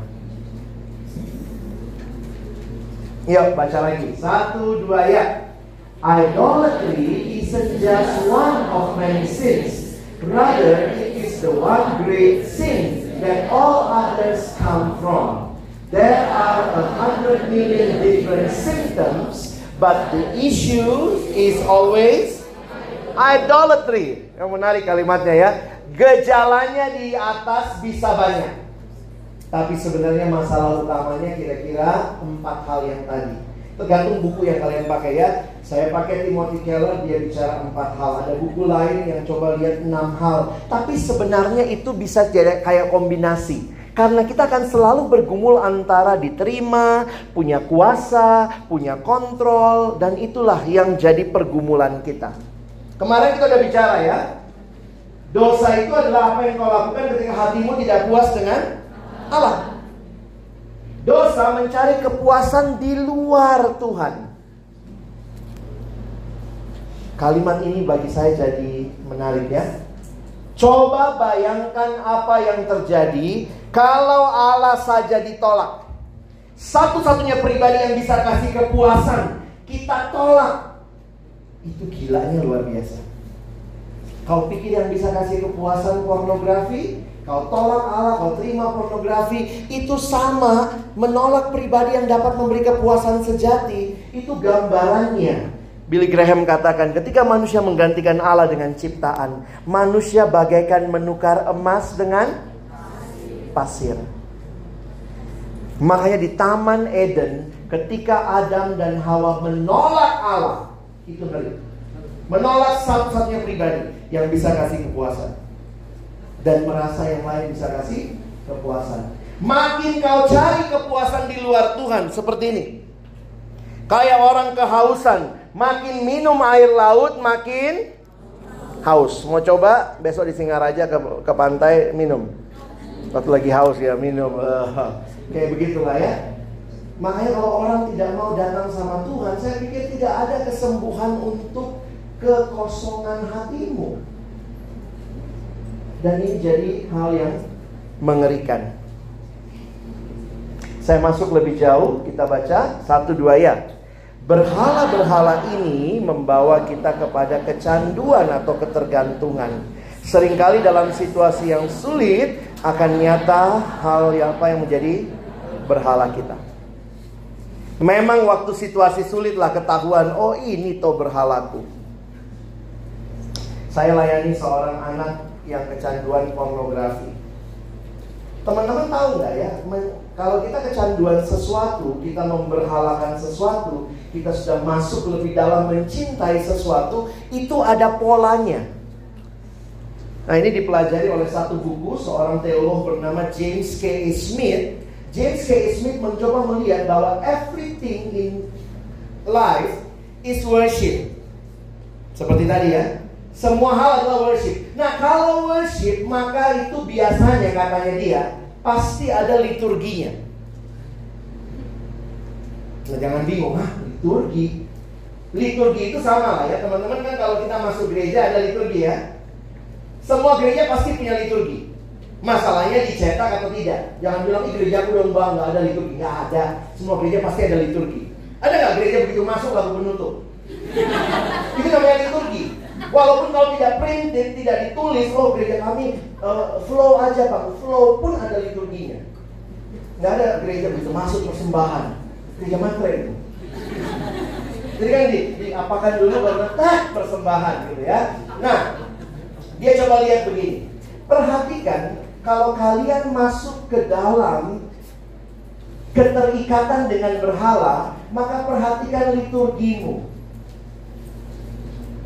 Yuk baca lagi. Satu dua ya. Idolatry isn't just one of many sins. Rather, it is the one great sin that all others come from. There are a hundred million different symptoms, but the issue is always idolatry. Yang menarik kalimatnya ya. Gejalanya di atas bisa banyak. Tapi sebenarnya masalah utamanya kira-kira empat hal yang tadi. Tergantung buku yang kalian pakai ya. Saya pakai Timothy Keller, dia bicara empat hal. Ada buku lain yang coba lihat enam hal. Tapi sebenarnya itu bisa jadi kayak kombinasi. Karena kita akan selalu bergumul antara diterima, punya kuasa, punya kontrol, dan itulah yang jadi pergumulan kita. Kemarin kita udah bicara ya, dosa itu adalah apa yang kau lakukan ketika hatimu tidak puas dengan Allah. Dosa mencari kepuasan di luar Tuhan. Kalimat ini bagi saya jadi menarik ya. Coba bayangkan apa yang terjadi kalau Allah saja ditolak. Satu-satunya pribadi yang bisa kasih kepuasan, kita tolak. Itu gilanya luar biasa. Kau pikir yang bisa kasih kepuasan pornografi? Kau tolak Allah, kau terima pornografi. Itu sama menolak pribadi yang dapat memberi kepuasan sejati. Itu gambarannya. Billy Graham katakan, ketika manusia menggantikan Allah dengan ciptaan, manusia bagaikan menukar emas dengan pasir. Makanya di Taman Eden, ketika Adam dan Hawa menolak Allah, itu ngeri. Menolak satu-satunya pribadi yang bisa kasih kepuasan dan merasa yang lain bisa kasih kepuasan. Makin kau cari kepuasan di luar Tuhan seperti ini. Kayak orang kehausan, makin minum air laut makin haus. Mau coba besok di Singaraja ke, ke pantai minum. Waktu lagi haus ya minum. Uh, [laughs] kayak begitulah ya. Makanya kalau orang tidak mau datang sama Tuhan, saya pikir tidak ada kesembuhan untuk kekosongan hatimu. Dan ini jadi hal yang mengerikan. Saya masuk lebih jauh, kita baca satu dua ya. Berhala-berhala ini membawa kita kepada kecanduan atau ketergantungan. Seringkali dalam situasi yang sulit akan nyata hal yang apa yang menjadi berhala kita. Memang waktu situasi sulitlah ketahuan, oh ini toh berhalaku. Saya layani seorang anak yang kecanduan pornografi. Teman-teman tahu nggak ya, kalau kita kecanduan sesuatu, kita memberhalakan sesuatu, kita sudah masuk lebih dalam mencintai sesuatu, itu ada polanya. Nah ini dipelajari oleh satu buku seorang teolog bernama James K. Smith. James K. Smith mencoba melihat bahwa everything in life is worship. Seperti tadi ya, semua hal adalah worship. Nah, kalau worship, maka itu biasanya katanya dia pasti ada liturginya. Nah, jangan bingung, ah, liturgi. Liturgi itu sama lah ya, teman-teman kan kalau kita masuk gereja ada liturgi ya. Semua gereja pasti punya liturgi. Masalahnya dicetak atau tidak. Jangan bilang, ih gereja aku dong bang, nggak ada liturgi. Nggak ada. Semua gereja pasti ada liturgi. Ada nggak gereja begitu masuk lalu penutup? [laughs] itu namanya liturgi. Walaupun kalau tidak printed, tidak ditulis, oh gereja kami uh, flow aja pak, flow pun ada liturginya. Nggak ada gereja begitu masuk persembahan. Gereja matre itu. Jadi kan di, diapakan dulu baru tak persembahan gitu ya. Nah, dia coba lihat begini. Perhatikan kalau kalian masuk ke dalam keterikatan dengan berhala, maka perhatikan liturgimu.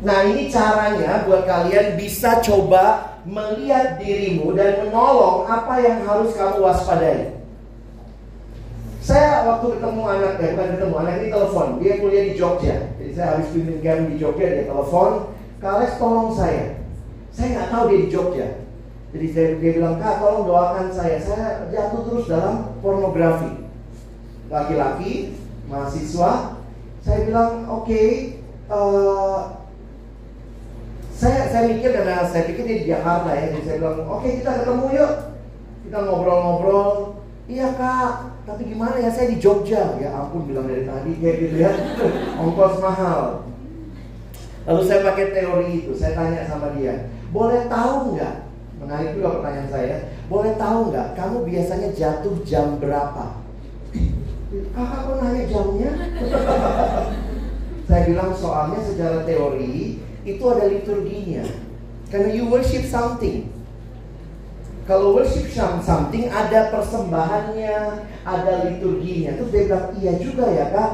Nah ini caranya buat kalian bisa coba melihat dirimu dan menolong apa yang harus kamu waspadai. Saya waktu ketemu anak, ya bukan ketemu anak ini telepon, dia kuliah di Jogja. Jadi saya habis pimpin game di Jogja, dia telepon, Kales tolong saya. Saya nggak tahu dia di Jogja. Jadi saya, dia bilang, Kak tolong doakan saya. Saya jatuh terus dalam pornografi. Laki-laki, mahasiswa. Saya bilang, oke, okay, uh, saya saya mikir karena saya pikir dia di Jakarta ya, jadi saya bilang, oke okay, kita ketemu yuk, kita ngobrol-ngobrol. Iya kak, tapi gimana ya saya di Jogja, ya ampun bilang dari tadi kayak gitu ya, [laughs] ongkos mahal. Lalu saya pakai teori itu, saya tanya sama dia, boleh tahu nggak? Menarik juga pertanyaan saya, boleh tahu nggak? Kamu biasanya jatuh jam berapa? [clears throat] Kakak kok nanya jamnya? [laughs] saya bilang soalnya secara teori itu ada liturginya. Karena you worship something. Kalau worship something ada persembahannya, ada liturginya. Terus dia bilang, iya juga ya kak.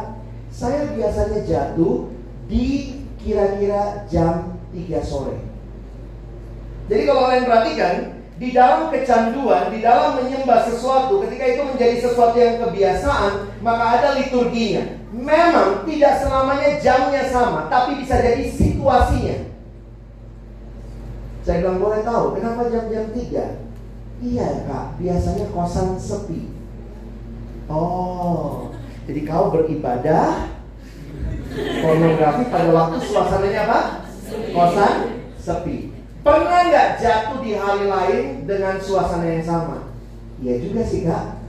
Saya biasanya jatuh di kira-kira jam 3 sore. Jadi kalau kalian perhatikan, di dalam kecanduan, di dalam menyembah sesuatu, ketika itu menjadi sesuatu yang kebiasaan, maka ada liturginya. Memang tidak selamanya jamnya sama, tapi bisa jadi situasinya. Saya bilang boleh tahu, kenapa jam-jam 3? Iya kak, biasanya kosan sepi. Oh, jadi kau beribadah pornografi pada waktu suasananya apa? Kosan sepi. Pernah nggak jatuh di hari lain dengan suasana yang sama? Iya juga sih kak.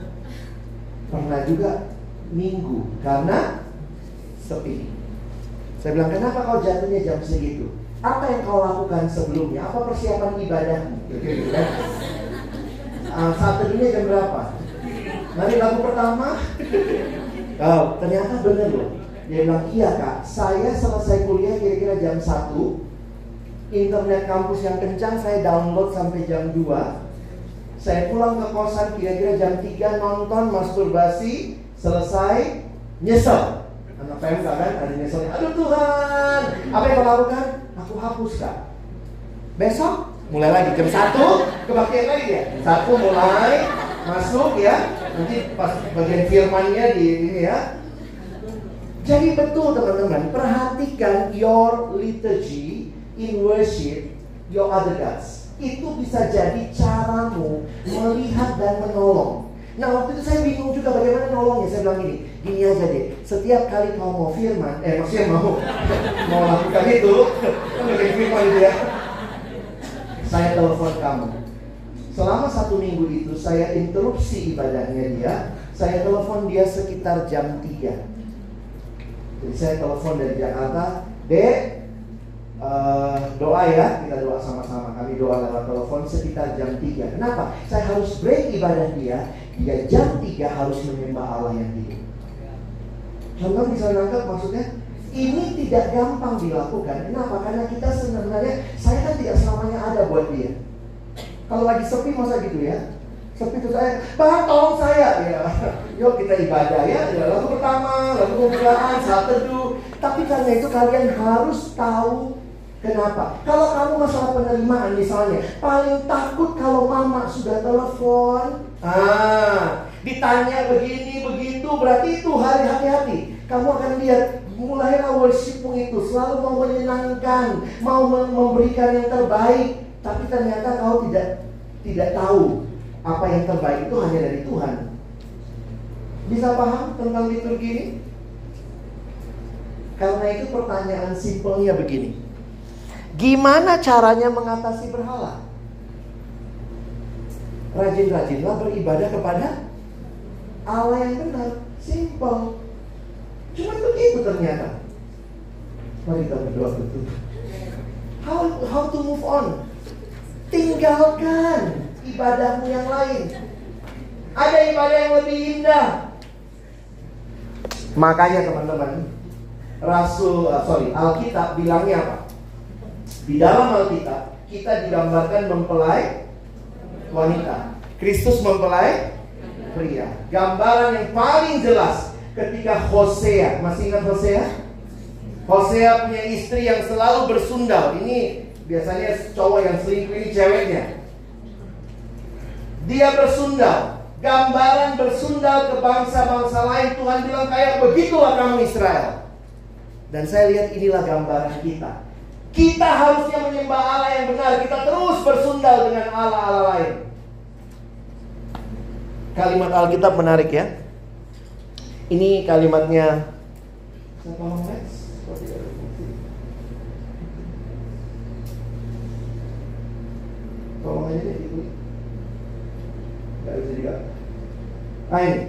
Pernah juga minggu karena sepi. Saya bilang, kenapa kau jatuhnya jam segitu? Apa yang kau lakukan sebelumnya? Apa persiapan ibadahmu? uh, [laughs] saat teduhnya jam berapa? Nanti lagu pertama? Oh, ternyata benar loh. Dia bilang, iya kak, saya selesai kuliah kira-kira jam 1 Internet kampus yang kencang saya download sampai jam 2 Saya pulang ke kosan kira-kira jam 3 nonton masturbasi Selesai, nyesel. Anak PMK kan, ada nyeselnya. Aduh Tuhan, apa yang kau lakukan? Aku hapus kak. Besok mulai lagi. Jam satu kebaktian lagi ya. Satu mulai masuk ya. Nanti pas bagian firmannya di ini ya. Jadi betul teman-teman. Perhatikan your liturgy in worship your other gods itu bisa jadi caramu melihat dan menolong Nah waktu itu saya bingung juga bagaimana nolongnya Saya bilang gini, gini aja deh Setiap kali kau mau firman Eh maksudnya mau [laughs] Mau lakukan itu Kan bagian firman itu ya saya telepon kamu. Selama satu minggu itu saya interupsi ibadahnya dia. Saya telepon dia sekitar jam 3. Jadi saya telepon dari Jakarta, Dek, uh, doa ya, kita doa sama-sama. Kami doa lewat telepon sekitar jam 3. Kenapa? Saya harus break ibadah dia. Dia jam 3 harus menyembah Allah yang hidup. Contoh bisa nangkep maksudnya? Ini tidak gampang dilakukan. Kenapa? Karena kita sebenarnya saya kan tidak selamanya ada buat dia. Kalau lagi sepi masa gitu ya? Sepi itu saya, Pak tolong saya ya. [laughs] Yuk kita ibadah ya. ya lalu pertama, lalu pembukaan, saat teduh. Tapi karena itu kalian harus tahu Kenapa? Kalau kamu masalah penerimaan misalnya, paling takut kalau mama sudah telepon, ah, ditanya begini begitu, berarti itu hari hati-hati. Kamu akan lihat mulailah worshipmu itu selalu mau menyenangkan, mau memberikan yang terbaik, tapi ternyata kau tidak tidak tahu apa yang terbaik itu hanya dari Tuhan. Bisa paham tentang liturgi ini? Karena itu pertanyaan simpelnya begini. Gimana caranya mengatasi berhala? Rajin-rajinlah beribadah kepada Allah yang benar. Simple. Cuma begitu ternyata. Mari kita berdoa betul. How, how to move on? Tinggalkan ibadahmu yang lain. Ada ibadah yang lebih indah. Makanya teman-teman, Rasul, uh, sorry, Alkitab bilangnya apa? Di dalam Alkitab kita digambarkan mempelai wanita. Kristus mempelai pria. Gambaran yang paling jelas ketika Hosea, masih ingat Hosea? Hosea punya istri yang selalu bersundal. Ini biasanya cowok yang selingkuh ini ceweknya. Dia bersundal. Gambaran bersundal ke bangsa-bangsa lain Tuhan bilang kayak begitulah kamu Israel. Dan saya lihat inilah gambaran kita. Kita harusnya menyembah Allah yang benar. Kita terus bersundal dengan Allah-Allah lain. Kalimat Alkitab menarik ya. Ini kalimatnya Tolong aja deh itu. Gak bisa juga. Nah ini.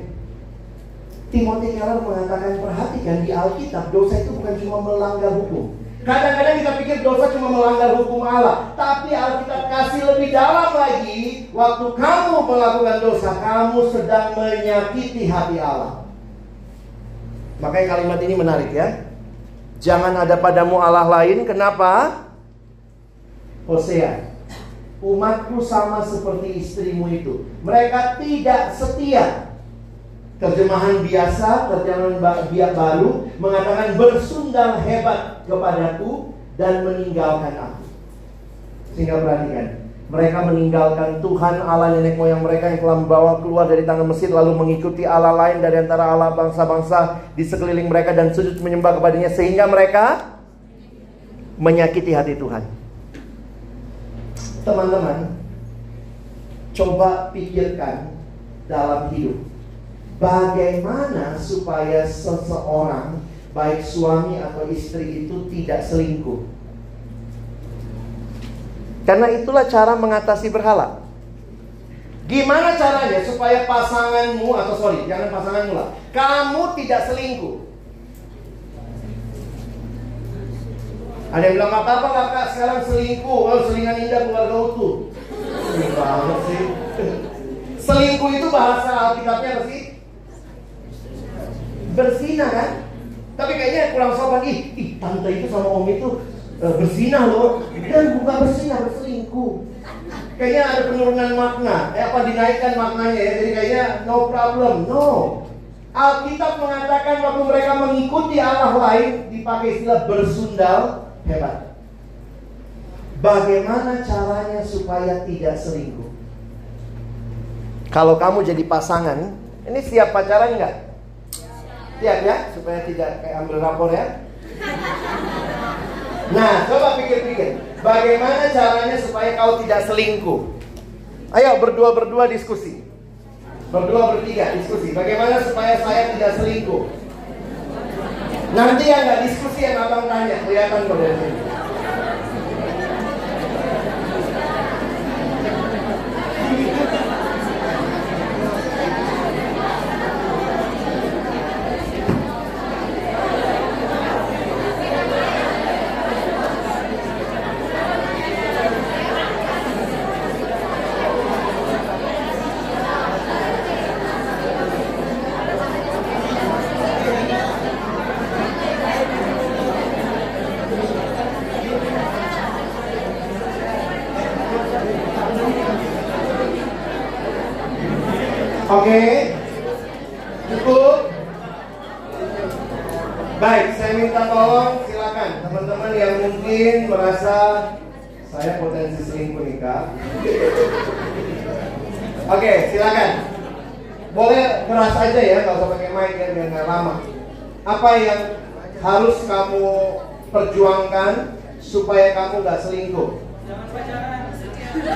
Timothy Keller mengatakan perhatikan di Alkitab dosa itu bukan cuma melanggar hukum. Kadang-kadang kita pikir dosa cuma melanggar hukum Allah, tapi Alkitab kasih lebih dalam lagi. Waktu kamu melakukan dosa, kamu sedang menyakiti hati Allah. Makanya kalimat ini menarik ya. Jangan ada padamu Allah lain. Kenapa? Hosea. Umatku sama seperti istrimu itu. Mereka tidak setia. Terjemahan biasa, terjemahan biak baru mengatakan bersundal hebat kepadaku dan meninggalkan aku. Sehingga perhatikan, mereka meninggalkan Tuhan Allah nenek moyang mereka yang telah membawa keluar dari tangan Mesir lalu mengikuti Allah lain dari antara Allah bangsa-bangsa di sekeliling mereka dan sujud menyembah kepadanya sehingga mereka menyakiti hati Tuhan. Teman-teman, coba pikirkan dalam hidup bagaimana supaya seseorang baik suami atau istri itu tidak selingkuh. Karena itulah cara mengatasi berhala. Gimana caranya supaya pasanganmu atau sorry, jangan pasanganmu lah. Kamu tidak selingkuh. Ada yang bilang apa-apa kakak sekarang selingkuh. Oh selingan indah keluarga utuh. Sih. [laughs] Selingkuh itu bahasa Alkitabnya apa sih? Berzina kan? Tapi kayaknya kurang sopan. Ih, ih tante itu sama om itu uh, berzina loh. Dan bukan berzina, berselingkuh. Kayaknya ada penurunan makna. Eh apa dinaikkan maknanya ya. Jadi kayaknya no problem. No. Alkitab mengatakan waktu mereka mengikuti Allah lain dipakai istilah bersundal hebat. Bagaimana caranya supaya tidak selingkuh? Kalau kamu jadi pasangan, ini siap pacaran nggak? Siap ya, supaya tidak kayak ambil rapor ya. Nah, coba pikir-pikir, bagaimana caranya supaya kau tidak selingkuh? Ayo berdua-berdua diskusi. Berdua bertiga diskusi. Bagaimana supaya saya tidak selingkuh? Nanti yang nggak diskusi yang abang tanya, kelihatan kok dari. Oke. Cukup. Baik, saya minta tolong silakan teman-teman yang mungkin merasa saya potensi selingkuh nih kak. Oke, silakan. Boleh keras aja ya, kalau usah pakai mic ya, biar nggak lama. Apa yang harus kamu perjuangkan supaya kamu nggak selingkuh? Jangan pacaran.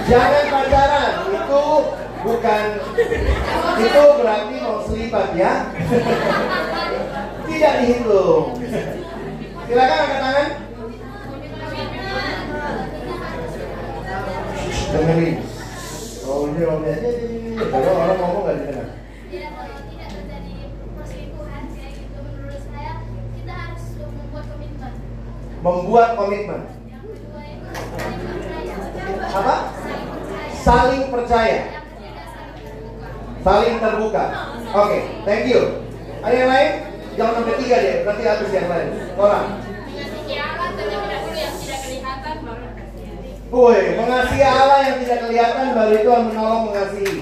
Jangan pacaran. Itu bukan. Itu berarti mau selibat ya? Tidak dihitung. Silakan angkat tangan. Dengerin. Oh ini om aja kalau orang ngomong nggak didengar. Membuat komitmen. Apa? Saling percaya Saling terbuka. Oke, okay, thank you. Ada yang lain? Jangan sampai tiga deh, berarti habis yang lain. Orang. Woi, mengasihi Allah yang tidak kelihatan baru itu menolong mengasihi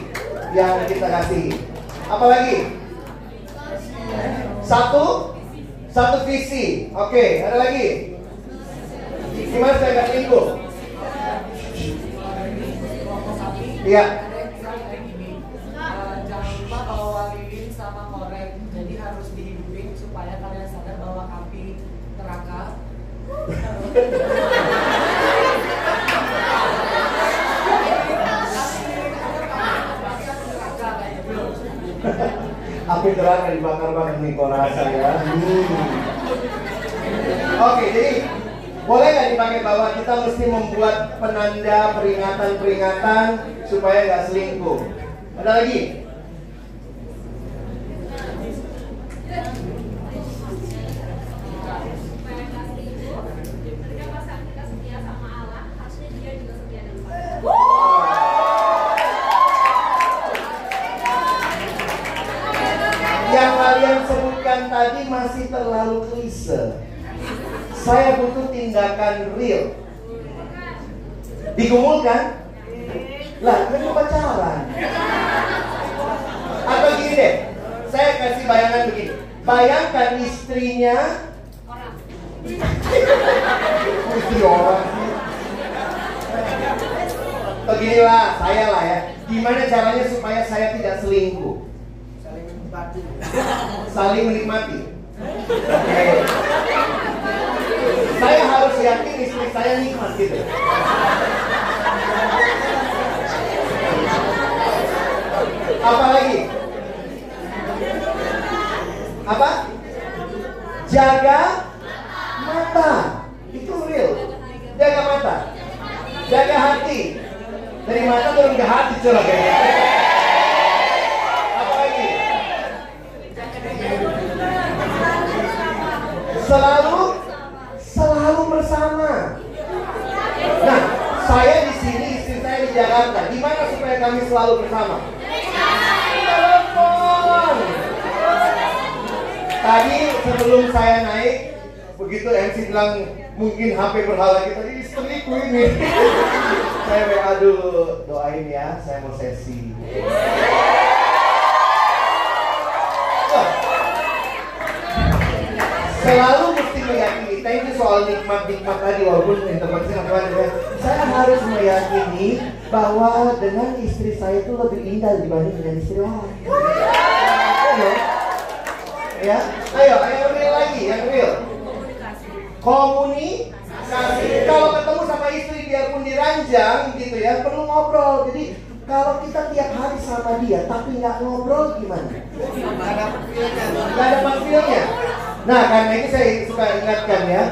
yang kita kasih. Apalagi? Satu, satu visi. Oke, okay, ada lagi? Gimana saya nggak selingkuh? Iya. Api neraka dibakar-bakar nih kok rasa ya. Hmm. Oke, jadi boleh nggak dipakai bahwa kita mesti membuat penanda peringatan-peringatan supaya nggak selingkuh? Ada lagi? Yang kalian sebutkan tadi masih terlalu klise. Saya butuh tindakan real. Digumulkan? Lah, kan pacaran. Atau gini deh, saya kasih bayangan begini. Bayangkan istrinya orang. Istri orang beginilah saya lah ya. Gimana caranya supaya saya tidak selingkuh? Saling menikmati. Saling menikmati. Oke. Okay. Saya harus yakin istri saya nikmat gitu. Apa lagi? Apa? Jaga mata. Itu real. Jaga mata. Jaga hati. Dari mata turun ke hati curah kayaknya. Apa lagi? Selalu selalu bersama. Nah, saya di sini, istri saya di Jakarta. Gimana supaya kami selalu bersama? Telepon. Tadi sebelum saya naik, begitu MC bilang mungkin HP berhala kita ini istriku ini. [laughs] saya WA dulu, doain ya, saya mau sesi. Selalu mesti meyakini, thank you soal nikmat-nikmat tadi walaupun intervensi apa ya. Saya harus meyakini bahwa dengan istri saya itu lebih indah dibanding dengan istri orang. Ya, ayo, ayo real lagi, yang real. Komunikasi. Kalau ketemu sama istri biarpun diranjang gitu ya, perlu ngobrol. Jadi kalau kita tiap hari sama dia tapi nggak ngobrol gimana? Nggak ada feelnya. Nah karena ini saya suka ingatkan ya,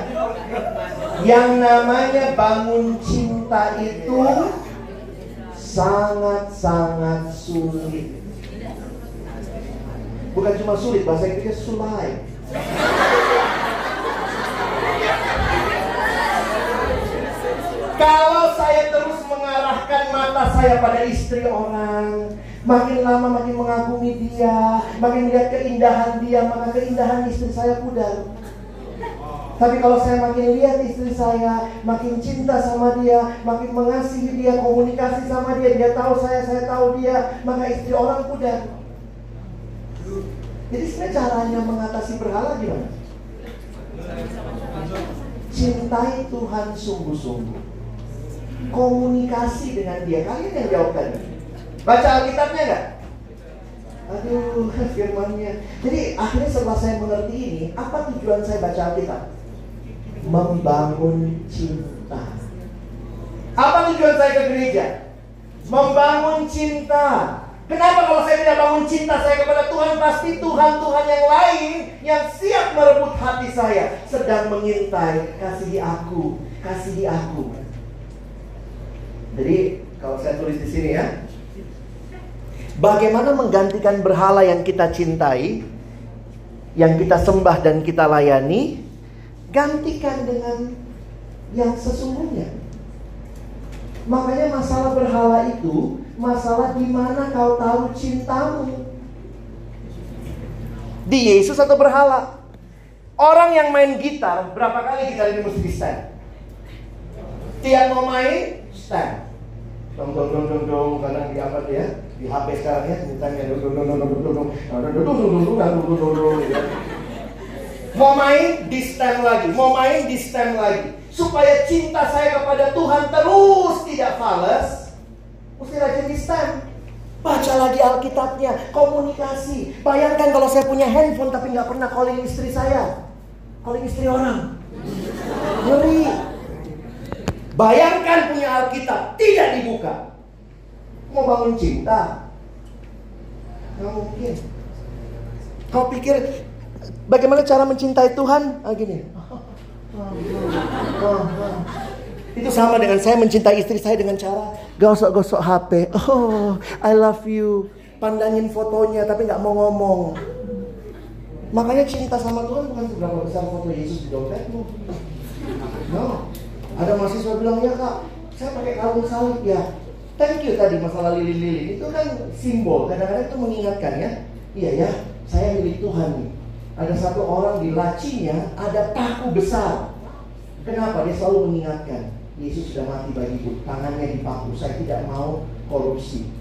yang namanya bangun cinta itu sangat-sangat sulit. Bukan cuma sulit, bahasa Inggrisnya sulai. Kalau mengarahkan mata saya pada istri orang, makin lama makin mengagumi dia, makin lihat keindahan dia, maka keindahan istri saya pudar. Tapi kalau saya makin lihat istri saya, makin cinta sama dia, makin mengasihi dia, komunikasi sama dia, dia tahu saya, saya tahu dia, maka istri orang pudar. Jadi sebenarnya caranya mengatasi berhala gimana? Cintai Tuhan sungguh-sungguh komunikasi dengan dia. Kalian yang jawab tadi. Baca Alkitabnya nggak? Aduh, [laughs] firmannya. Jadi akhirnya setelah saya mengerti ini, apa tujuan saya baca Alkitab? Membangun cinta. Apa tujuan saya ke gereja? Membangun cinta. Kenapa kalau saya tidak bangun cinta saya kepada Tuhan Pasti Tuhan-Tuhan yang lain Yang siap merebut hati saya Sedang mengintai Kasihi aku Kasihi aku jadi kalau saya tulis di sini ya, bagaimana menggantikan berhala yang kita cintai, yang kita sembah dan kita layani, gantikan dengan yang sesungguhnya. Makanya masalah berhala itu masalah di mana kau tahu cintamu. Di Yesus atau berhala? Orang yang main gitar, berapa kali gitar ini mesti di stand? Mau main, stand. Dong dong dong dong dong karena di apa ya di HP sekarang ya mintanya dong dong dong dong dong dong dong dong dong dong dong dong dong Mau main di stand lagi, mau main di stand lagi. Supaya cinta saya kepada Tuhan terus tidak fals, mesti rajin di stand. Baca lagi Alkitabnya, komunikasi. Bayangkan kalau saya punya handphone tapi nggak pernah calling istri saya, calling istri orang. Ngeri. Bayangkan punya Alkitab tidak dibuka. Mau bangun cinta? Nggak mungkin. Kau pikir bagaimana cara mencintai Tuhan? Ah, gini. Itu sama dengan saya mencintai istri saya dengan cara gosok-gosok HP. Oh, I love you. Pandangin fotonya tapi nggak mau ngomong. Makanya cinta sama Tuhan bukan seberapa besar foto Yesus di dompetmu. No. Ada mahasiswa bilang, ya kak, saya pakai kalung salib ya. Thank you tadi masalah lilin-lilin. Itu kan simbol. Kadang-kadang itu mengingatkan ya. Iya ya, saya milik Tuhan nih. Ada satu orang di lacinya ada paku besar. Kenapa? Dia selalu mengingatkan. Yesus sudah mati bagiku. Tangannya dipaku. Saya tidak mau korupsi.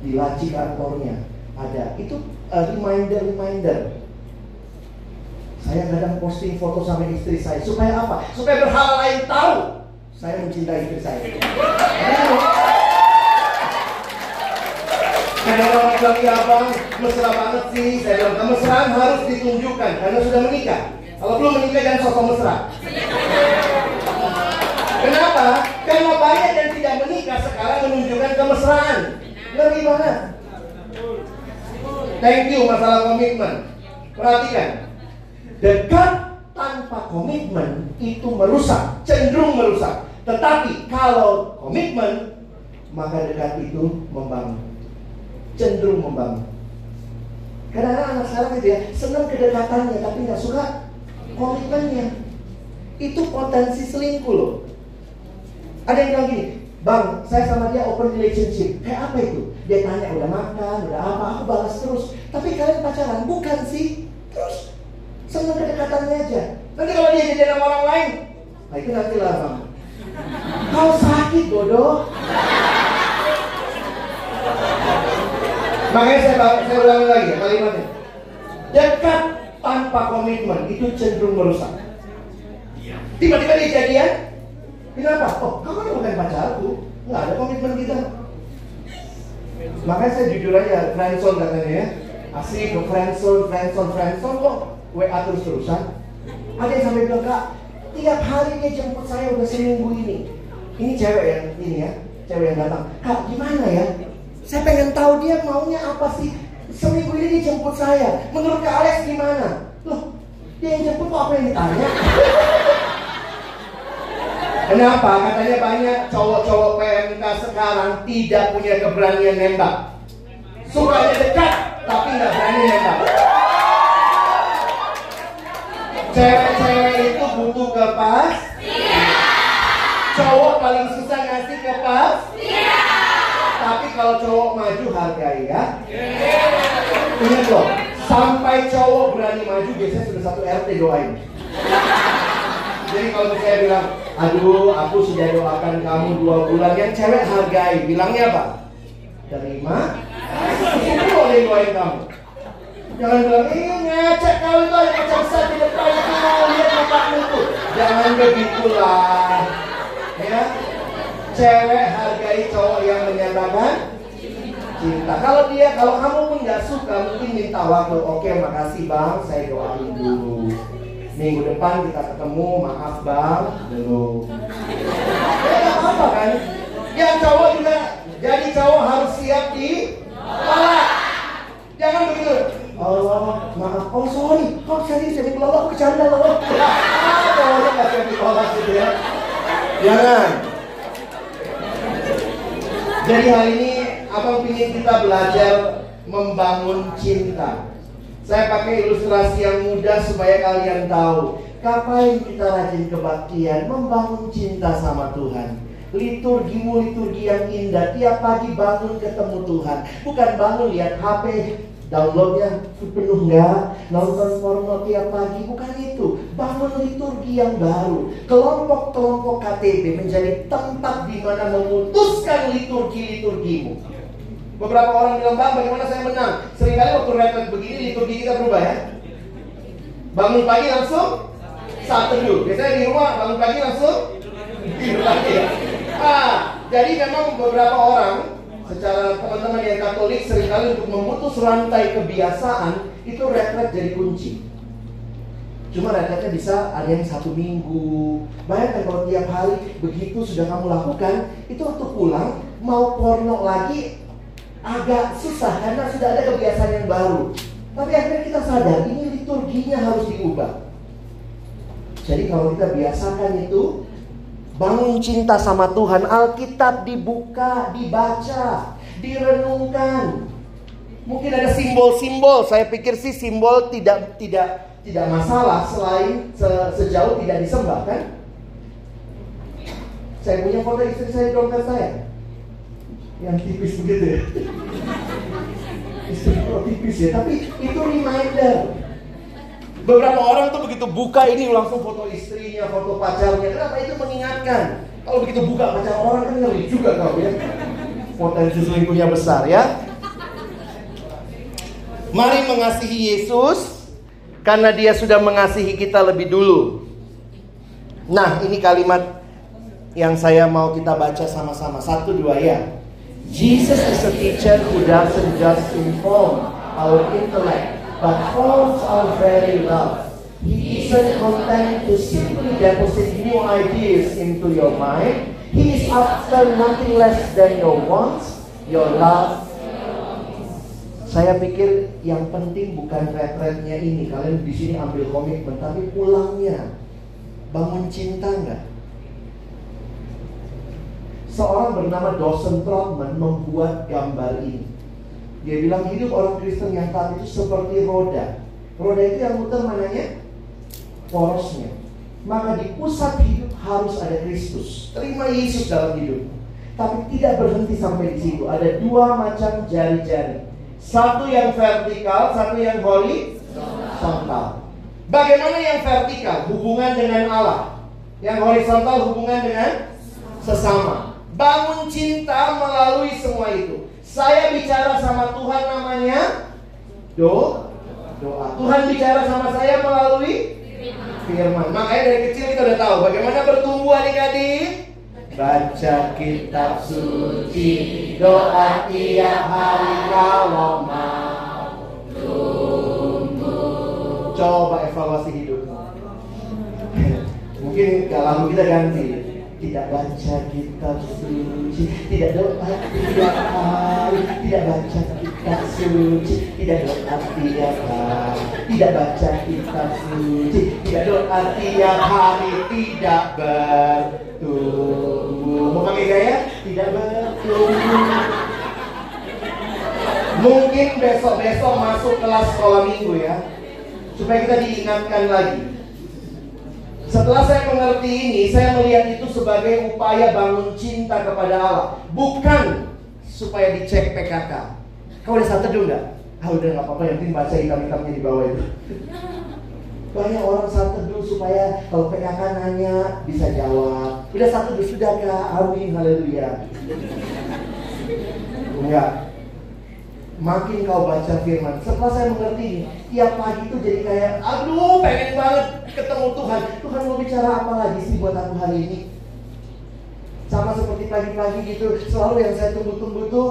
Di laci kantornya ada. Itu uh, reminder-reminder saya kadang posting foto sama istri saya supaya apa? Supaya berhala lain tahu saya mencintai istri saya. Karena orang bilang ya abang mesra banget sih. Saya bilang kemesraan harus ditunjukkan karena sudah menikah. Kalau belum menikah jangan sosok mesra. Kenapa? Karena banyak yang tidak menikah sekarang menunjukkan kemesraan. Ngeri banget. Thank you masalah komitmen. Perhatikan, Dekat tanpa komitmen itu merusak, cenderung merusak. Tetapi kalau komitmen, maka dekat itu membangun. Cenderung membangun. Karena anak sekarang itu ya, senang kedekatannya, tapi nggak suka komitmennya. itu potensi selingkuh loh. Ada yang bilang gini, Bang, saya sama dia open relationship. Kayak apa itu? Dia tanya udah makan, udah apa, aku balas terus. Tapi kalian pacaran, bukan sih? Terus senang kedekatannya aja. Nanti kalau dia jadi sama orang lain, nah itu nanti lah bang. Kau sakit bodoh. Makanya saya, saya ulangi lagi ya kalimatnya. Dekat tanpa komitmen itu cenderung merusak. Tiba-tiba dia jadian, Kenapa? Oh, kamu kan bukan pacarku. Nggak ada komitmen kita. Makanya saya jujur aja, friendzone katanya ya. Asli ke friendzone, friendzone, friendzone kok WA terus-terusan. Ada yang sampai bilang, Kak, tiap hari dia jemput saya udah seminggu ini. Ini cewek yang ini ya, cewek yang datang. Kak, gimana ya? Saya pengen tahu dia maunya apa sih. Seminggu ini dia jemput saya. Menurut Kak Alex gimana? Loh, dia yang jemput kok apa yang ditanya? [laughs] Kenapa? Katanya banyak cowok-cowok PMK sekarang tidak punya keberanian nembak. Sukanya dekat, tapi nggak berani nembak. Cewek-cewek itu butuh kepas. Cowok paling susah ngasih kepas. Tapi kalau cowok maju hargai ya. Ingat loh, sampai cowok berani maju biasanya sudah satu RT doain. Jadi kalau saya bilang, aduh aku sudah doakan kamu dua bulan, yang cewek hargai, bilangnya apa? Terima. Aku boleh doain kamu. Jangan bilang, eh ngecek kau itu ada kaca besar di depan itu lihat matamu itu. Jangan begitulah. Ya, cewek hargai cowok yang menyatakan cinta. Kalau dia, kalau kamu pun nggak suka, mungkin minta waktu. Oke, makasih bang, saya doain dulu minggu depan kita ketemu maaf bang dulu ya nggak apa-apa kan yang cowok juga jadi cowok harus siap di tolak jangan begitu Oh, maaf. Oh, sorry. Oh, jadi jadi pelawak bercanda loh. Cowoknya nggak siap ditolak gitu ya. Jangan. Jadi hari ini apa ingin kita belajar membangun cinta. Saya pakai ilustrasi yang mudah supaya kalian tahu. Kapan kita rajin kebaktian, membangun cinta sama Tuhan. Liturgimu liturgi yang indah. Tiap pagi bangun ketemu Tuhan. Bukan bangun lihat HP, downloadnya penuh nggak nonton porno tiap pagi bukan itu bangun liturgi yang baru kelompok-kelompok KTB menjadi tempat di mana memutuskan liturgi liturgimu Beberapa orang bilang, Bang, bagaimana saya menang? Seringkali waktu retret begini, liturgi kita berubah ya. Bangun pagi langsung saat teduh. Biasanya di rumah bangun pagi langsung tidur lagi. Ah, jadi memang beberapa orang secara teman-teman yang Katolik sering kali untuk memutus rantai kebiasaan itu retret jadi kunci. Cuma retretnya bisa ada yang satu minggu. Bayangkan kalau tiap hari begitu sudah kamu lakukan, itu waktu pulang mau porno lagi agak susah karena sudah ada kebiasaan yang baru. Tapi akhirnya kita sadar ini liturginya harus diubah. Jadi kalau kita biasakan itu bangun cinta sama Tuhan, Alkitab dibuka, dibaca, direnungkan. Mungkin ada simbol-simbol. Saya pikir sih simbol tidak tidak tidak masalah selain se, sejauh tidak disembah kan? Saya punya foto istri saya di dompet saya yang tipis begitu ya [laughs] istilah tipis ya tapi itu reminder beberapa orang tuh begitu buka ini langsung foto istrinya foto pacarnya. Kenapa? Itu mengingatkan. Kalau begitu buka pacar orang kan ngeri juga kau ya. Potensi selingkuhnya besar ya. Mari mengasihi Yesus karena dia sudah mengasihi kita lebih dulu. Nah ini kalimat yang saya mau kita baca sama-sama. Satu dua ya. Jesus is a teacher who doesn't just inform our intellect, but forms our very love. He isn't content to simply deposit new ideas into your mind. He is after nothing less than your wants, your love. Saya pikir yang penting bukan retretnya ini. Kalian di sini ambil komitmen, tapi pulangnya bangun cinta nggak? seorang bernama Dawson Trotman membuat gambar ini. Dia bilang hidup orang Kristen yang taat itu seperti roda. Roda itu yang muter mananya? Porosnya. maka di pusat hidup harus ada Kristus. Terima Yesus dalam hidup. Tapi tidak berhenti sampai di situ. Ada dua macam jari-jari. Satu yang vertikal, satu yang horizontal. Bagaimana yang vertikal? Hubungan dengan Allah. Yang horizontal hubungan dengan sesama. Bangun cinta melalui semua itu. Saya bicara sama Tuhan namanya do doa. Tuhan bicara sama saya melalui firman. Makanya dari kecil kita udah tahu bagaimana bertumbuh adik-adik. Baca kitab suci, doa tiap hari kalau mau Coba evaluasi hidupmu. Mungkin gak lama kita ganti tidak baca kitab suci, tidak doa tiap hari, tidak baca kitab suci, tidak doa tiap hari, tidak baca kitab suci, tidak doa tiap hari, tidak bertumbuh. Mau pakai gaya? Tidak bertumbuh. Mungkin besok-besok masuk kelas sekolah minggu ya, supaya kita diingatkan lagi setelah saya mengerti ini, saya melihat itu sebagai upaya bangun cinta kepada Allah. Bukan supaya dicek PKK. Kau udah saat teduh nggak? Ah udah nggak apa-apa, yang penting baca hitam-hitamnya di bawah itu. Banyak orang saat teduh supaya kalau PKK nanya bisa jawab. Udah satu teduh sudah kak? Amin, haleluya. Enggak, makin kau baca firman. Setelah saya mengerti tiap pagi itu jadi kayak, aduh pengen banget ketemu Tuhan. Tuhan mau bicara apa lagi sih buat aku hari ini? Sama seperti pagi-pagi gitu, selalu yang saya tunggu-tunggu tuh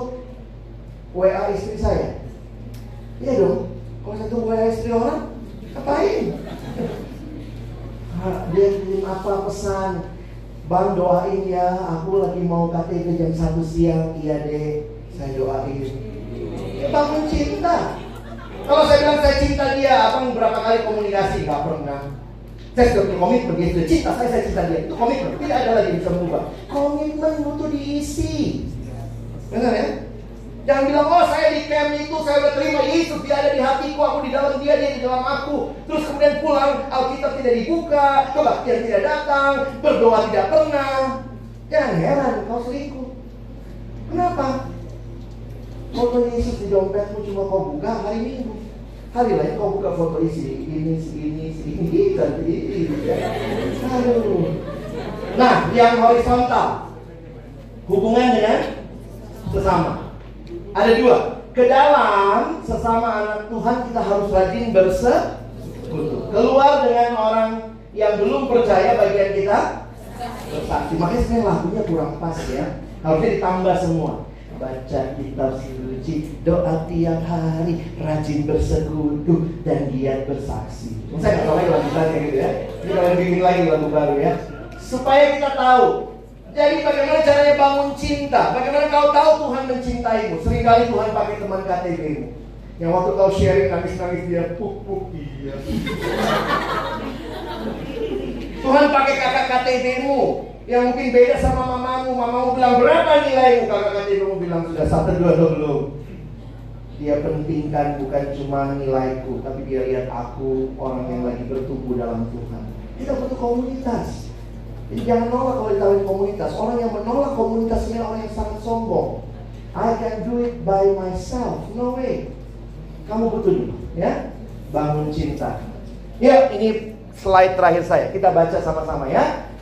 WA istri saya. Iya dong, kalau saya tunggu WA istri orang, ngapain? Dia kirim apa pesan, Bang doain ya, aku lagi mau KTP jam 1 siang, iya deh, saya doain Ya bangun cinta. Kalau saya bilang saya cinta dia, abang berapa kali komunikasi? Gak pernah. Saya sudah berkomitmen begitu. Cinta saya, saya cinta dia. Itu komitmen. Tidak ada lagi bisa berubah. Komitmen butuh diisi. Benar ya? Jangan bilang, oh saya di camp itu, saya udah terima Yesus, dia ada di hatiku, aku di dalam dia, dia di dalam aku. Terus kemudian pulang, Alkitab tidak dibuka, kebaktian tidak datang, berdoa tidak pernah. Jangan heran, kau selingkuh. Kenapa? Foto Yesus di dompetmu cuma kau buka hari Minggu. Hari lain kau buka foto isi ini, ini, ini, dan ini. Aduh. Nah, yang horizontal hubungan dengan sesama. Ada dua. Ke dalam sesama anak Tuhan kita harus rajin bersekutu. Keluar dengan orang yang belum percaya bagian kita bersaksi. Makanya sebenarnya lagunya kurang pas ya. Harusnya ditambah semua baca kitab suci, doa tiap hari, rajin bersekutu dan giat bersaksi. Saya nggak tahu lagi lagu baru gitu ya. Kalian bikin lagi lagu baru ya. Supaya kita tahu. Jadi bagaimana caranya bangun cinta? Bagaimana kau tahu Tuhan mencintaimu? Seringkali Tuhan pakai teman KTP-mu. Yang waktu kau sharing nangis-nangis dia puk puk iya. [laughs] Tuhan pakai kakak KTP-mu yang mungkin beda sama mamamu. Mamamu bilang berapa nilaimu? Kakak kamu bilang sudah satu dua atau belum. Dia pentingkan bukan cuma nilaiku, tapi dia lihat aku orang yang lagi bertumbuh dalam Tuhan. Kita butuh komunitas. Jadi jangan nolak kalau ditawarin komunitas. Orang yang menolak komunitas ini orang yang sangat sombong. I can do it by myself. No way. Kamu dulu, ya. Bangun cinta. Ya, ini slide terakhir saya. Kita baca sama-sama ya.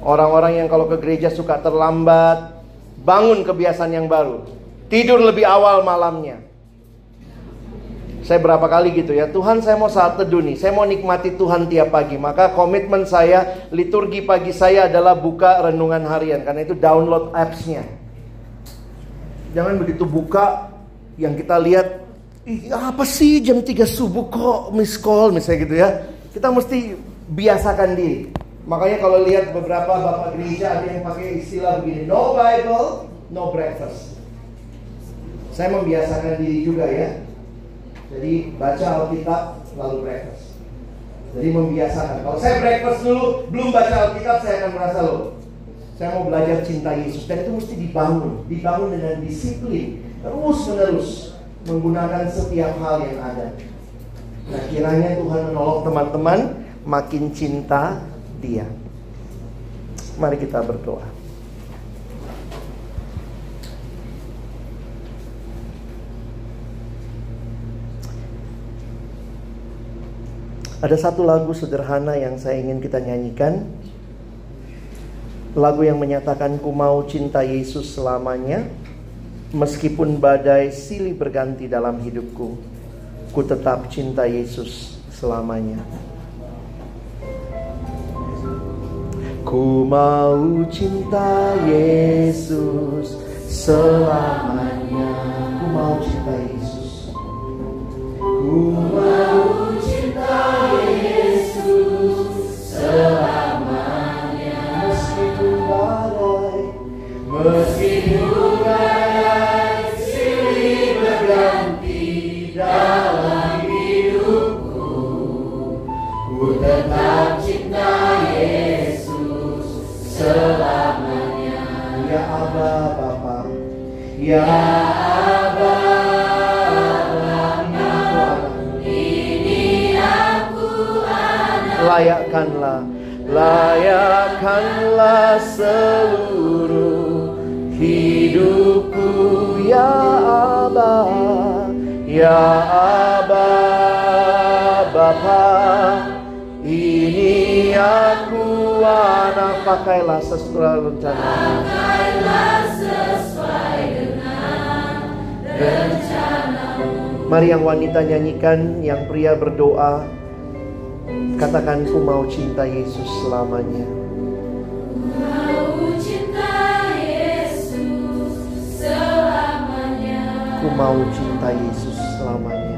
Orang-orang yang kalau ke gereja suka terlambat, bangun kebiasaan yang baru. Tidur lebih awal malamnya. Saya berapa kali gitu ya, Tuhan saya mau saat teduh nih, saya mau nikmati Tuhan tiap pagi. Maka komitmen saya, liturgi pagi saya adalah buka renungan harian. Karena itu download apps-nya. Jangan begitu buka, yang kita lihat, Ih, apa sih jam 3 subuh kok miss call misalnya gitu ya. Kita mesti biasakan diri. Makanya kalau lihat beberapa bapak gereja ada yang pakai istilah begini, no Bible, no breakfast. Saya membiasakan diri juga ya. Jadi baca Alkitab lalu breakfast. Jadi membiasakan. Kalau saya breakfast dulu, belum baca Alkitab, saya akan merasa loh. Saya mau belajar cinta Yesus dan itu mesti dibangun, dibangun dengan disiplin, terus menerus menggunakan setiap hal yang ada. Nah kiranya Tuhan menolong teman-teman makin cinta dia. Mari kita berdoa. Ada satu lagu sederhana yang saya ingin kita nyanyikan. Lagu yang menyatakan ku mau cinta Yesus selamanya. Meskipun badai silih berganti dalam hidupku, ku tetap cinta Yesus selamanya. Ku mau cinta Yesus selamanya. Ku mau cinta Yesus. Ku mau cinta Yesus selamanya. Meskipun badai, meskipun badai berganti dalam hidupku, ku tetap cinta Yesus selamanya. Ya Aba Bapa, Ya Aba ini aku anak. Layakkanlah, layakkanlah seluruh hidupku ya Aba, ya Aba Bapa. Aku anak pakailah sesuai rencana. Pakailah sesuai dengan rencanamu. Mari yang wanita nyanyikan, yang pria berdoa. Katakan ku mau cinta Yesus selamanya. Mau cinta Yesus selamanya. Ku mau cinta Yesus selamanya.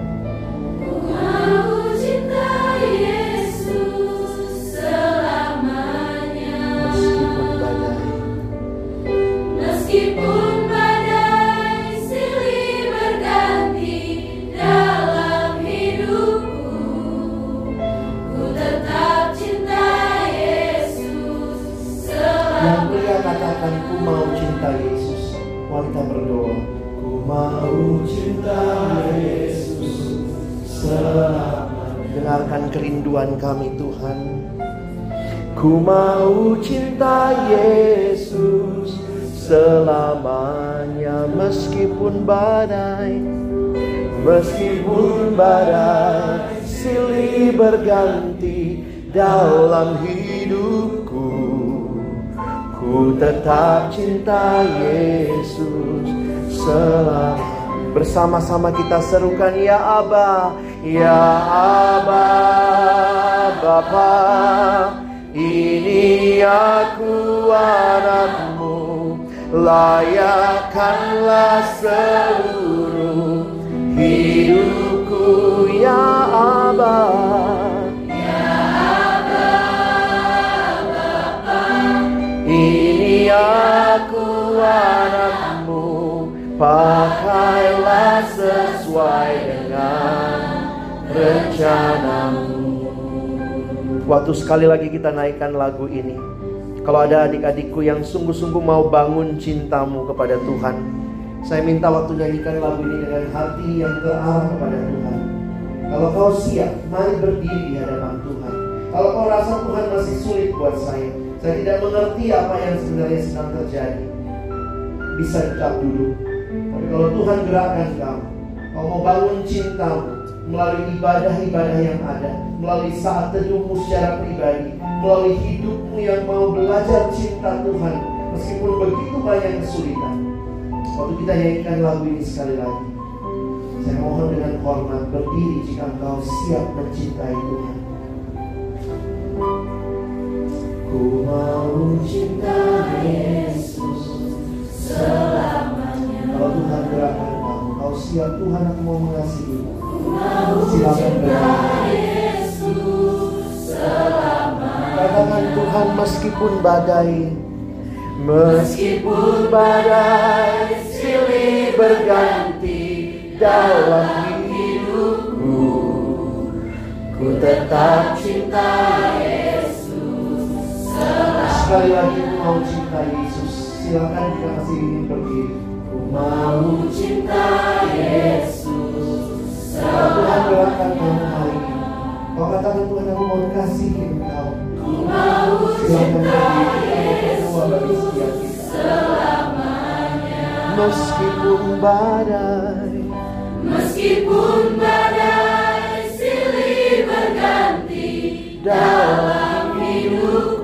Cinta Yesus. Wanita berdoa, ku mau cinta Yesus selamanya. Dengarkan kerinduan kami Tuhan. Ku mau cinta Yesus selamanya meskipun badai meskipun badai silih berganti dalam hidupku ku tetap cinta Yesus. Selamanya bersama-sama kita serukan ya Aba ya Aba Bapa ini aku anakmu Layakkanlah seluruh hidupku ya Aba aku anakmu Pakailah sesuai dengan rencanamu. Waktu sekali lagi kita naikkan lagu ini. Kalau ada adik-adikku yang sungguh-sungguh mau bangun cintamu kepada Tuhan Saya minta waktu nyanyikan lagu ini dengan hati yang terarah kepada Tuhan. Kalau kau siap, mari berdiri di hadapan Tuhan. Kalau kau rasa Tuhan masih sulit buat saya Saya tidak mengerti apa yang sebenarnya sedang terjadi Bisa tetap duduk Tapi kalau Tuhan gerakkan kamu Kau mau bangun cintamu melalui ibadah-ibadah yang ada, melalui saat teduhmu secara pribadi, melalui hidupmu yang mau belajar cinta Tuhan, meskipun begitu banyak kesulitan. Waktu kita nyanyikan lagu ini sekali lagi, saya mohon dengan hormat berdiri jika engkau siap mencintai Tuhan. Ku mau cinta Yesus Selamanya. Kalau Tuhan gerakkan kamu, kau siap Tuhan aku mau mengasihi. Mau Silakan cinta berdiri. Yesus selamanya. Katakan Tuhan meskipun badai Meskipun badai silih berganti dalam hidupku Ku tetap cinta Yesus Sekali lagi mau cinta Yesus. Silakan masih ingin berdiri Ku mau cinta Yesus Tuhan gerakkan kamu hari ini. Kau katakan Tuhan aku mau kasih engkau. Silakan berdiri kita bagi setiap kita Meskipun badai Meskipun badai silih berganti dalam hidupku, ku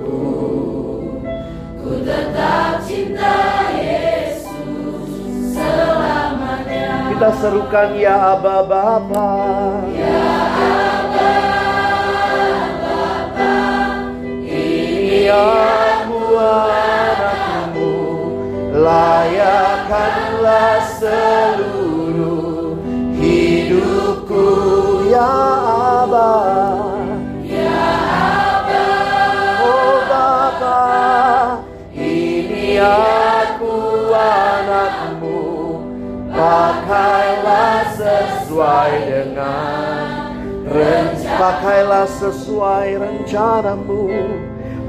tetap cinta Yesus selamanya. Kita serukan ya Aba Bapa. Ini aku anakmu. Layakkanlah seluruh hidupku ya Aba aku anakmu Pakailah sesuai dengan rencana. Pakailah sesuai rencanamu.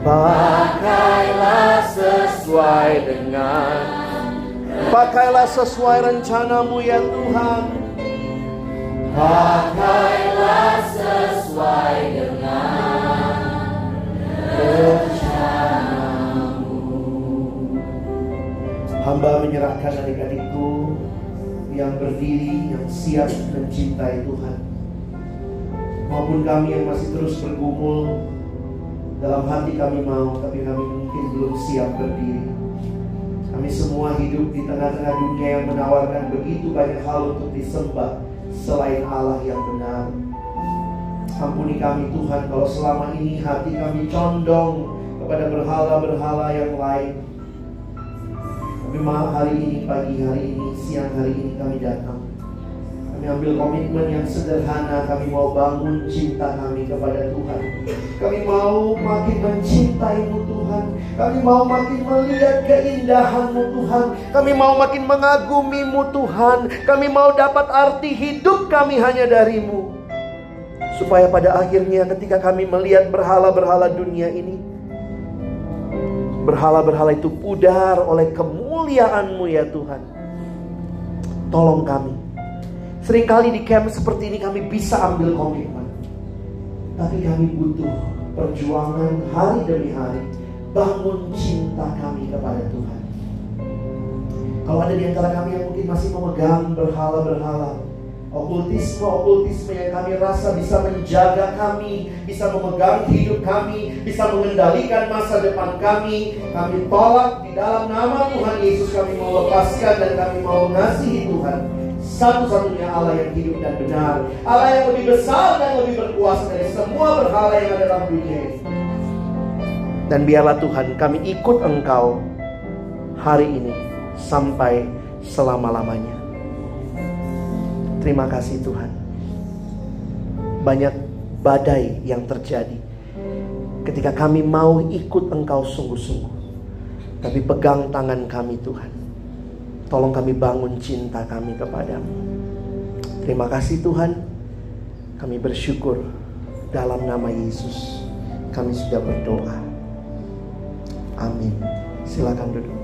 Pakailah sesuai dengan Pakailah sesuai rencanamu ya Tuhan. Pakailah sesuai dengan rencanamu Hamba menyerahkan adik-adikku yang berdiri, yang siap mencintai Tuhan. Maupun kami yang masih terus bergumul Dalam hati kami mau, tapi kami mungkin belum siap berdiri. Kami semua hidup di tengah-tengah dunia yang menawarkan begitu banyak hal untuk disembah Selain Allah yang benar. Ampuni kami Tuhan kalau selama ini hati kami condong kepada berhala-berhala yang lain malam hari ini, pagi hari ini, siang hari ini kami datang. Kami ambil komitmen yang sederhana, kami mau bangun cinta kami kepada Tuhan. Kami mau makin mencintaimu Tuhan. Kami mau makin melihat keindahanmu Tuhan. Kami mau makin mengagumimu Tuhan. Kami mau dapat arti hidup kami hanya darimu. Supaya pada akhirnya ketika kami melihat berhala-berhala dunia ini, berhala-berhala itu pudar oleh kemuliaan-Mu ya Tuhan. Tolong kami. Seringkali di camp seperti ini kami bisa ambil komitmen. Tapi kami butuh perjuangan hari demi hari. Bangun cinta kami kepada Tuhan. Kalau ada di antara kami yang mungkin masih memegang berhala-berhala, Okultisme-okultisme yang kami rasa bisa menjaga kami, bisa memegang hidup kami, bisa mengendalikan masa depan kami. Kami tolak di dalam nama Tuhan Yesus kami mau lepaskan dan kami mau mengasihi Tuhan. Satu-satunya Allah yang hidup dan benar. Allah yang lebih besar dan lebih berkuasa dari semua berhala yang ada dalam dunia ini. Dan biarlah Tuhan kami ikut Engkau hari ini sampai selama-lamanya. Terima kasih Tuhan. Banyak badai yang terjadi ketika kami mau ikut Engkau sungguh-sungguh. Tapi pegang tangan kami Tuhan. Tolong kami bangun cinta kami kepadamu. Terima kasih Tuhan. Kami bersyukur dalam nama Yesus. Kami sudah berdoa. Amin. Silakan duduk.